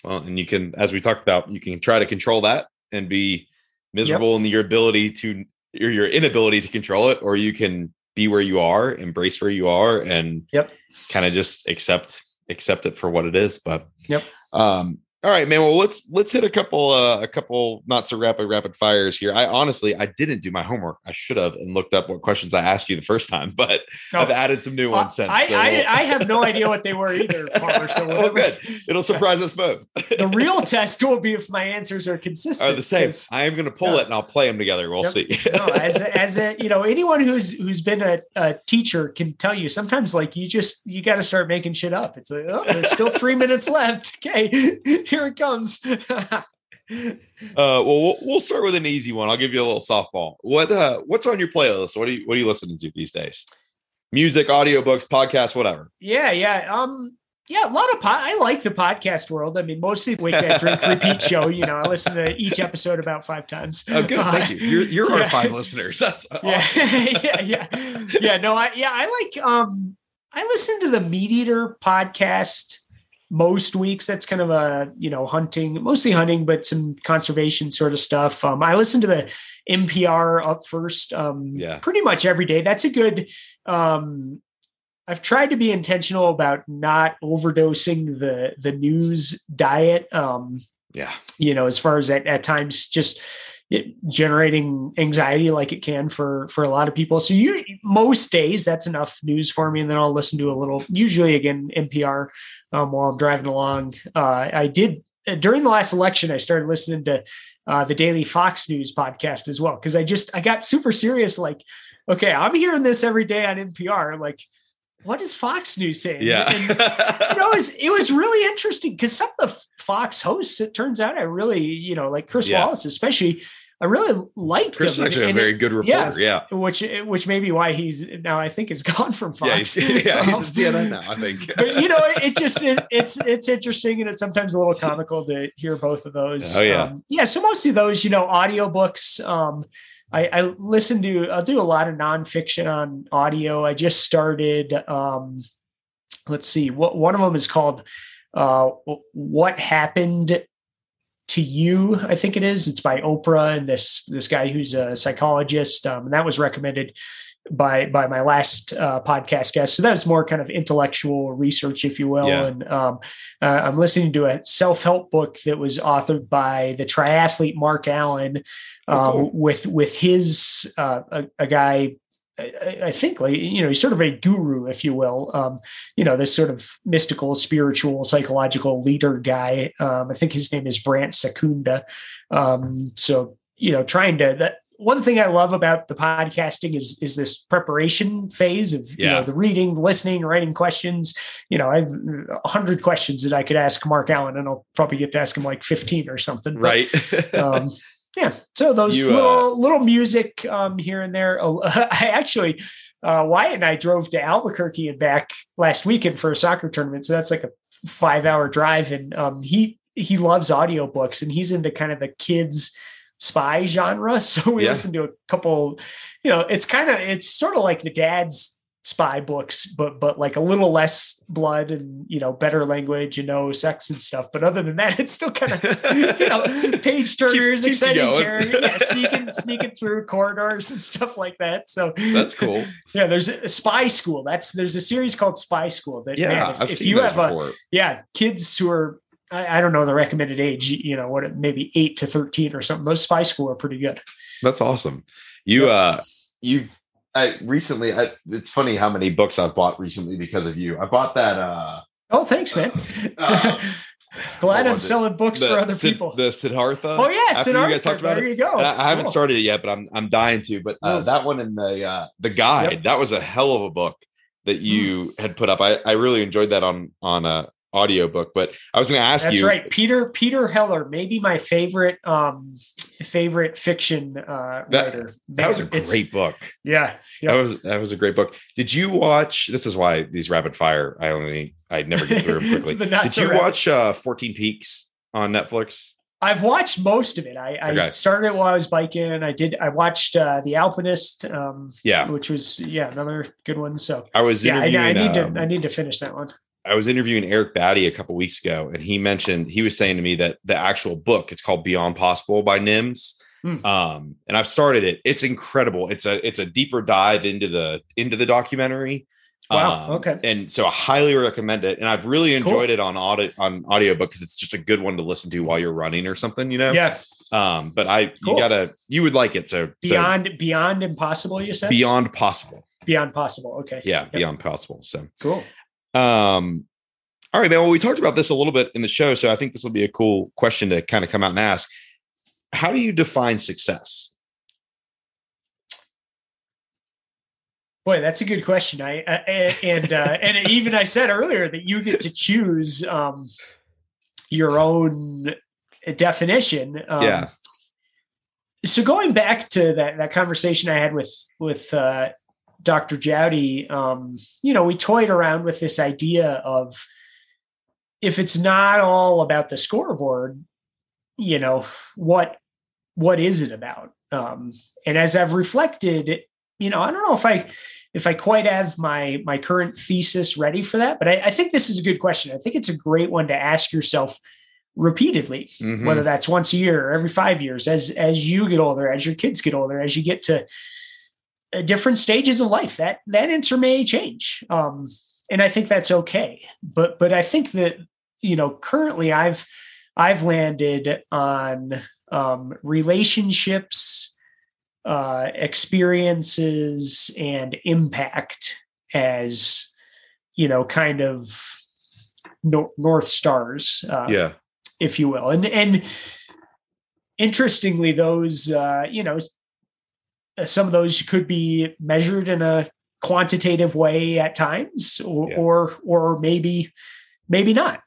well and you can as we talked about you can try to control that and be miserable yep. in your ability to or your inability to control it or you can be where you are embrace where you are and yep kind of just accept accept it for what it is. But yep. Um, all right, man. Well, let's let's hit a couple uh, a couple not so rapid rapid fires here. I honestly I didn't do my homework. I should have and looked up what questions I asked you the first time, but oh, I've added some new ones since. I, so I, I, have no idea what they were either, Palmer. So oh, good. It'll surprise us both. the real test will be if my answers are consistent. Are the same. I am going to pull it and I'll play them together. We'll yep. see. no, as a, as a you know anyone who's who's been a, a teacher can tell you sometimes like you just you got to start making shit up. It's like oh, there's still three minutes left. Okay, here it comes. uh, well, we'll start with an easy one. I'll give you a little softball. What uh, what's on your playlist? What are you what are you listening to these days? Music, audiobooks, podcasts, whatever. Yeah, yeah. Um, yeah, a lot of pod. I like the podcast world. I mean, mostly Wake Dad Drink Repeat show. You know, I listen to each episode about five times. Oh, good. Thank you. You're, you're yeah. our five listeners. That's yeah, yeah, yeah, yeah. No, I yeah, I like. Um, I listen to the Meat Eater podcast most weeks that's kind of a you know hunting mostly hunting but some conservation sort of stuff. Um, i listen to the npr up first um, yeah. pretty much every day. That's a good um, i've tried to be intentional about not overdosing the the news diet um, yeah. you know as far as at, at times just generating anxiety like it can for for a lot of people. So you most days that's enough news for me, and then I'll listen to a little. Usually again NPR um, while I'm driving along. Uh, I did uh, during the last election. I started listening to uh, the Daily Fox News podcast as well because I just I got super serious. Like, okay, I'm hearing this every day on NPR. Like what is Fox News saying? Yeah. And, you know, it was, it was really interesting because some of the Fox hosts, it turns out I really, you know, like Chris yeah. Wallace, especially, I really liked Chris him. is actually and, a very good reporter. Yeah, yeah, Which, which may be why he's now, I think, is gone from Fox. Yeah, he's, yeah, um, he's CNN now, I think. but, you know, it, just, it, it's, it's interesting and it's sometimes a little comical to hear both of those. Oh, yeah. Um, yeah. So mostly those, you know, audiobooks, um, I, I listen to I'll do a lot of nonfiction on audio. I just started um let's see what one of them is called uh what happened to you i think it is it's by oprah and this this guy who's a psychologist um, and that was recommended by by my last uh, podcast guest so that was more kind of intellectual research if you will yeah. and um, uh, i'm listening to a self-help book that was authored by the triathlete mark allen oh, um, cool. with with his uh, a, a, guy I, I, think like you know he's sort of a guru, if you will. Um, you know this sort of mystical, spiritual, psychological leader guy. Um, I think his name is Brant Secunda. Um, so you know, trying to that one thing I love about the podcasting is is this preparation phase of yeah. you know the reading, listening, writing questions. You know, I have a hundred questions that I could ask Mark Allen, and I'll probably get to ask him like fifteen or something. Right. But, um, yeah. So those you, little uh, little music um, here and there. I actually. Uh, Wyatt and I drove to Albuquerque and back last weekend for a soccer tournament. So that's like a five hour drive. And um, he he loves audiobooks and he's into kind of the kids spy genre. So we yeah. listened to a couple, you know, it's kind of it's sort of like the dad's spy books, but but like a little less blood and you know better language you know sex and stuff. But other than that, it's still kind of you know page turners, exciting character, yeah, sneaking sneaking through corridors and stuff like that. So that's cool. Yeah, there's a spy school. That's there's a series called Spy School. That yeah, man, if, I've if seen you have before. a yeah kids who are I, I, don't know the recommended age, you know, what maybe eight to 13 or something. Those spy school are pretty good. That's awesome. You, uh, you, I recently, I, it's funny how many books I've bought recently because of you. I bought that, uh, Oh, thanks, man. Uh, Glad I'm selling books the, for other Sid, people. The Siddhartha. Oh yeah, Siddhartha. You guys talked about there it. you go. I, I haven't started it yet, but I'm I'm dying to. But uh, that one in the uh, the guide yep. that was a hell of a book that you mm. had put up. I, I really enjoyed that on on a audiobook. But I was going to ask That's you. That's right. Peter Peter Heller, maybe my favorite um favorite fiction uh that, writer. Man, that was a great book. Yeah, yep. That was that was a great book. Did you watch this is why these rapid fire I only I never get through them quickly. Did so you rapid. watch uh 14 Peaks on Netflix? I've watched most of it. I, I okay. started it while I was biking. I did. I watched uh, the Alpinist. Um, yeah, which was yeah another good one. So I was yeah. I, I, need um, to I need to finish that one. I was interviewing Eric Batty a couple weeks ago, and he mentioned he was saying to me that the actual book it's called Beyond Possible by Nims. Mm. Um, and I've started it. It's incredible. It's a it's a deeper dive into the into the documentary. Wow. Um, okay. And so I highly recommend it. And I've really enjoyed cool. it on audio on audiobook because it's just a good one to listen to while you're running or something, you know? Yeah. Um, but I cool. you gotta you would like it. So beyond so, beyond impossible, you said? Beyond possible. Beyond possible. Okay. Yeah, yep. beyond possible. So cool. Um, all right, man. Well, we talked about this a little bit in the show, so I think this will be a cool question to kind of come out and ask. How do you define success? Boy, that's a good question. I uh, and uh, and even I said earlier that you get to choose um, your own definition. Um, yeah. So going back to that that conversation I had with with uh, Dr. Jowdy, um, you know, we toyed around with this idea of if it's not all about the scoreboard, you know, what what is it about? Um, and as I've reflected, you know, I don't know if I if I quite have my my current thesis ready for that, but I, I think this is a good question. I think it's a great one to ask yourself repeatedly, mm-hmm. whether that's once a year or every five years, as as you get older, as your kids get older, as you get to different stages of life. That that answer may change um, and i think that's okay. But but i think that you know currently i've i've landed on um, relationships uh, experiences and impact as you know kind of no, north stars uh, yeah. if you will. And and interestingly those uh, you know uh, Uh, some of those could be measured in a quantitative way at times or yeah. or, or maybe maybe not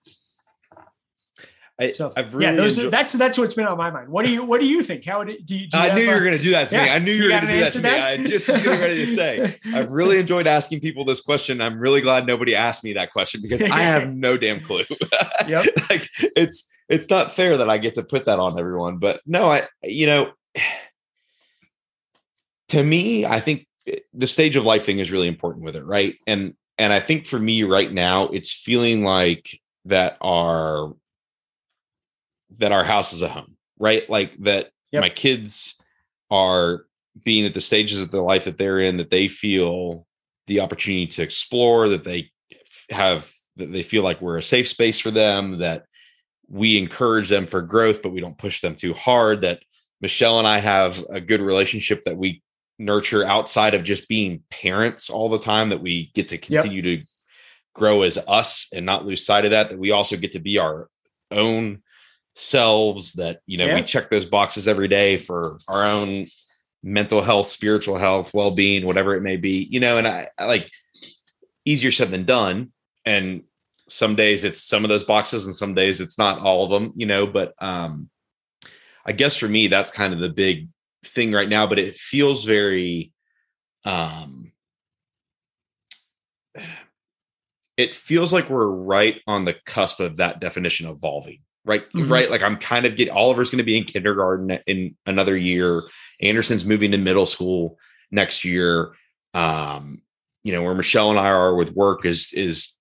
I, so I've really yeah, those, enjoyed- that's that's what's been on my mind. What do you what do you think? How do you, do you I knew you were going to do that to yeah, me. I knew you, you were going to do that to me. I just was getting ready to say. I've really enjoyed asking people this question. I'm really glad nobody asked me that question because I have no damn clue. yep. like it's it's not fair that I get to put that on everyone. But no, I you know to me, I think eh, the stage of life thing is really important with it, right? And and I think for me right now, it's feeling like that our that our house is a home, right? Like that yep. my kids are being at the stages of the life that they're in, that they feel the opportunity to explore, that they have that they feel like we're a safe space for them, that we encourage them for growth, but we don't push them too hard, that Michelle and I have a good relationship that we nurture outside of just being parents all the time that we get to continue yep. to grow as us and not lose sight of that that we also get to be our own selves that you know yeah. we check those boxes every day for our own mental health spiritual health well-being whatever it may be you know and I, I like easier said than done and some days it's some of those boxes and some days it's not all of them you know but um i guess for me that's kind of the big thing right now but it feels very um it feels like we're right on the cusp of that definition evolving right? Mm-hmm. right? Like i'm kind of getting oliver's going to be in kindergarten in another year. Anderson's moving to middle school next year. Um you know where michelle and i are with work is is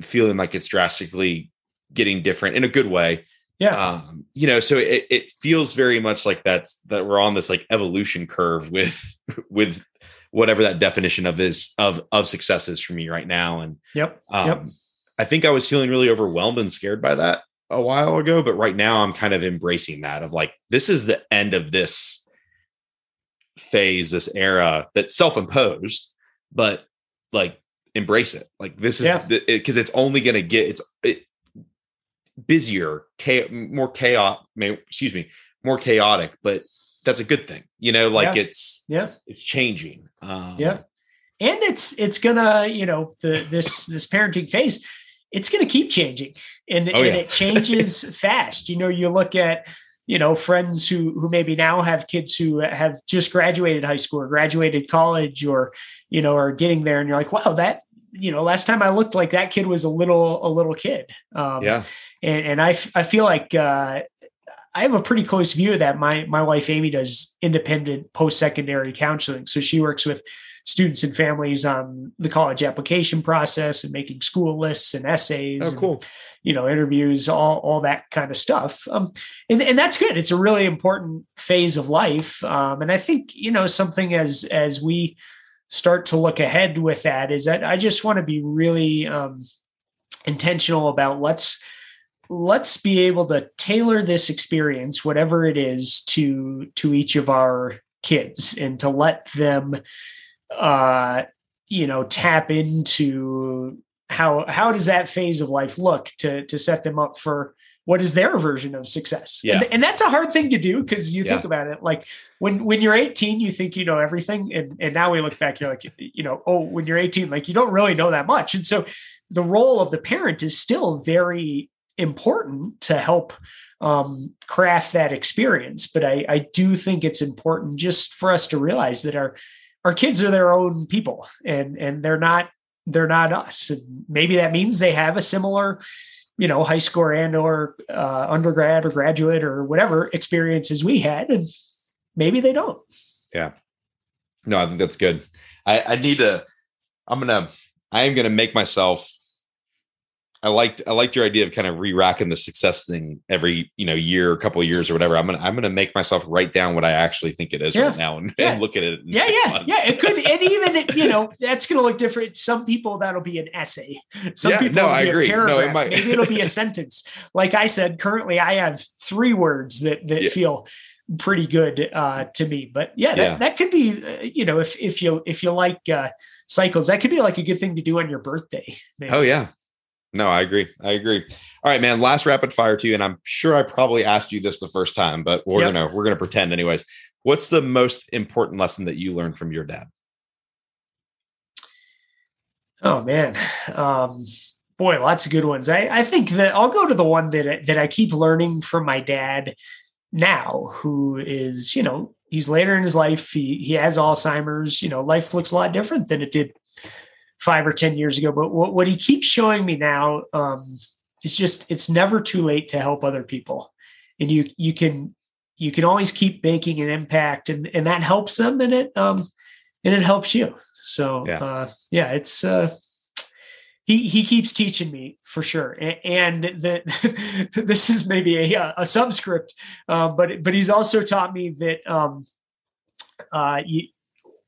feeling like it's drastically getting different in a good way yeah um you know so it, it feels very much like that's that we're on this like evolution curve with with whatever that definition of is of of success is for me right now. And yep, um, yep. I think I was feeling really overwhelmed and scared by that a while ago, but right now I'm kind of embracing that of like this is the end of this phase, this era that's self-imposed, but like embrace it. Like this is because yeah. it, it's only going to get it's it, busier, cha- more chaos. Excuse me, more chaotic, but that's a good thing. You know, like yeah. it's yeah, it's changing. Um, yeah, and it's it's gonna you know the this this parenting phase, it's gonna keep changing, and oh, and yeah. it changes fast. You know, you look at you know friends who who maybe now have kids who have just graduated high school or graduated college or you know are getting there, and you're like, wow, that you know last time i looked like that kid was a little a little kid um, yeah and, and I, I feel like uh, I have a pretty close view of that. My my wife Amy does independent post secondary counseling, so she works with students and families on the college application process and making school lists and essays. Oh, cool. And, you know, interviews, all all that kind of stuff. Um, and and that's good. It's a really important phase of life. Um, and I think you know something as as we start to look ahead with that is that I just want to be really um, intentional about let's let's be able to tailor this experience whatever it is to to each of our kids and to let them uh you know tap into how how does that phase of life look to to set them up for what is their version of success yeah. and, and that's a hard thing to do because you think yeah. about it like when when you're 18 you think you know everything and and now we look back you're like you know oh when you're 18 like you don't really know that much and so the role of the parent is still very important to help um, craft that experience. But I, I do think it's important just for us to realize that our our kids are their own people and and they're not they're not us. And maybe that means they have a similar, you know, high school and or uh, undergrad or graduate or whatever experiences we had, and maybe they don't. Yeah. No, I think that's good. I, I need to. I'm gonna. I am gonna make myself I liked I liked your idea of kind of re-racking the success thing every you know year, a couple of years or whatever. I'm gonna I'm gonna make myself write down what I actually think it is yeah. right now and, yeah. and, look at it. yeah, yeah, months. yeah. It could, and even you know that's gonna look different. Some people that'll be an essay. Some yeah, people no, I agree. No, it might. Maybe it'll be a sentence. Like I said, currently I have three words that that yeah. feel pretty good uh, to me. But yeah, that, that could be uh, you know if if you if you like uh, cycles, that could be like a good thing to do on your birthday. Maybe. Oh yeah, no, I agree. I agree. All right, man. Last rapid fire to you, and I'm sure I probably asked you this the first time, but we're yep. gonna we're gonna pretend anyways. What's the most important lesson that you learned from your dad? Oh man, um, boy, lots of good ones. I I think that I'll go to the one that that I keep learning from my dad now, who is you know he's later in his life. He he has Alzheimer's. You know, life looks a lot different than it did five or 10 years ago. But what, what he keeps showing me now um, is just, it's never too late to help other people. And you, you can, you can always keep making an impact and, and that helps them and it, um, and it helps you. So, yeah, uh, yeah it's, uh, he, he keeps teaching me for sure. And the, this is maybe a, a subscript, uh, but, but he's also taught me that, um, uh, you,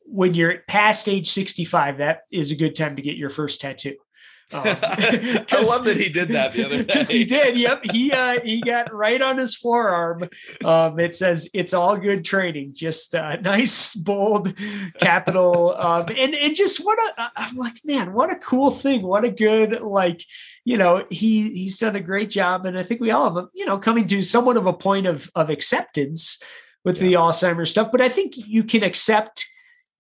when you're past age 65, that is a good time to get your first tattoo. Um, I love that he did that the other day. Because he did. Yep. He uh, he got right on his forearm. Um, it says it's all good training. Just uh, nice, bold, capital. Um, and and just what a I'm like, man, what a cool thing. What a good like, you know, he he's done a great job. And I think we all have, a, you know, coming to somewhat of a point of of acceptance with yeah. the Alzheimer's stuff. But I think you can accept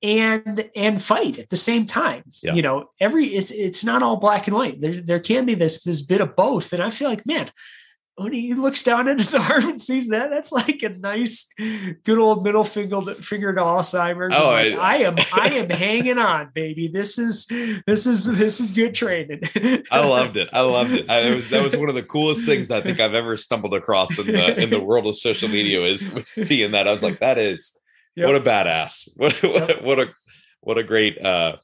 and and fight at the same time. Yeah. You know, every it's it's not all black and white. There there can be this this bit of both. And I feel like, man, when he looks down at his arm and sees that, that's like a nice, good old middle finger finger to Alzheimer's. Oh, like, I, I, am I am hanging on, baby. This is this is this is good training. I loved it. I loved it. I, it was that was one of the coolest things I think I've ever stumbled across in the in the world of social media is was seeing that. I was like, that is yep. what a badass. What what, yep. what a what a great uh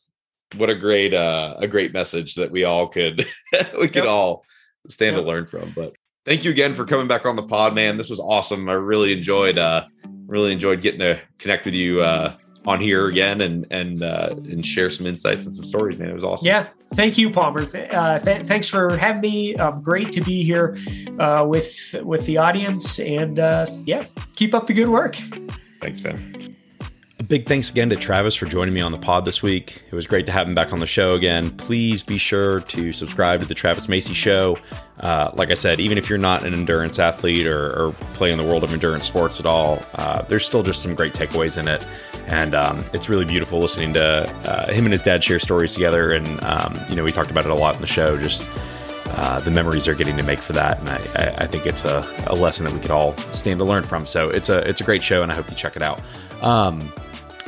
what a great uh a great message that we all could we could yep. all stand to learn from. But thank you again for coming back on the pod, man. This was awesome. I really enjoyed uh really enjoyed getting to connect with you uh on here again and and uh, and share some insights and some stories, man. It was awesome. Yeah, thank you, Palmer. Uh, th- thanks for having me. Um, great to be here uh, with with the audience, and uh, yeah, keep up the good work. Thanks, Ben. A big thanks again to Travis for joining me on the pod this week. It was great to have him back on the show again. Please be sure to subscribe to the Travis Macy Show. Uh, like I said, even if you're not an endurance athlete or, or play in the world of endurance sports at all, uh, there's still just some great takeaways in it. And um, it's really beautiful listening to uh, him and his dad share stories together. And, um, you know, we talked about it a lot in the show, just uh, the memories they're getting to make for that. And I, I think it's a, a, lesson that we could all stand to learn from. So it's a, it's a great show, and I hope you check it out. Um,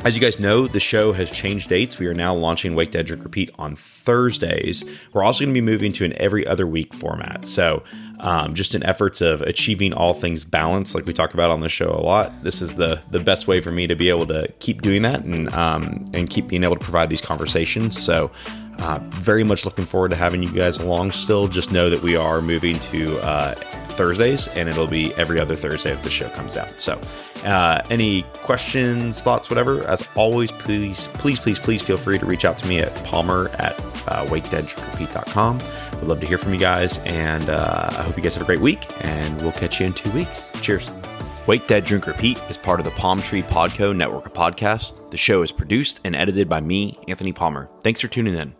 as you guys know, the show has changed dates. We are now launching Wake Dad Drink Repeat on Thursdays. We're also going to be moving to an every other week format. So, um, just in efforts of achieving all things balance, like we talk about on the show a lot, this is the the best way for me to be able to keep doing that and um, and keep being able to provide these conversations. So, uh, very much looking forward to having you guys along. Still, just know that we are moving to uh, Thursdays, and it'll be every other Thursday if the show comes out. So, uh, any questions, thoughts, whatever, as always, please, please, please, please feel free to reach out to me at palmer at uh, wakedeadrepeat.com. Would love to hear from you guys, and uh, I hope you guys have a great week, and we'll catch you in two weeks. Cheers. Wake Dad Drink Repeat is part of the Palm Tree Pod Co network of podcasts. The show is produced and edited by me, Anthony Palmer. Thanks for tuning in.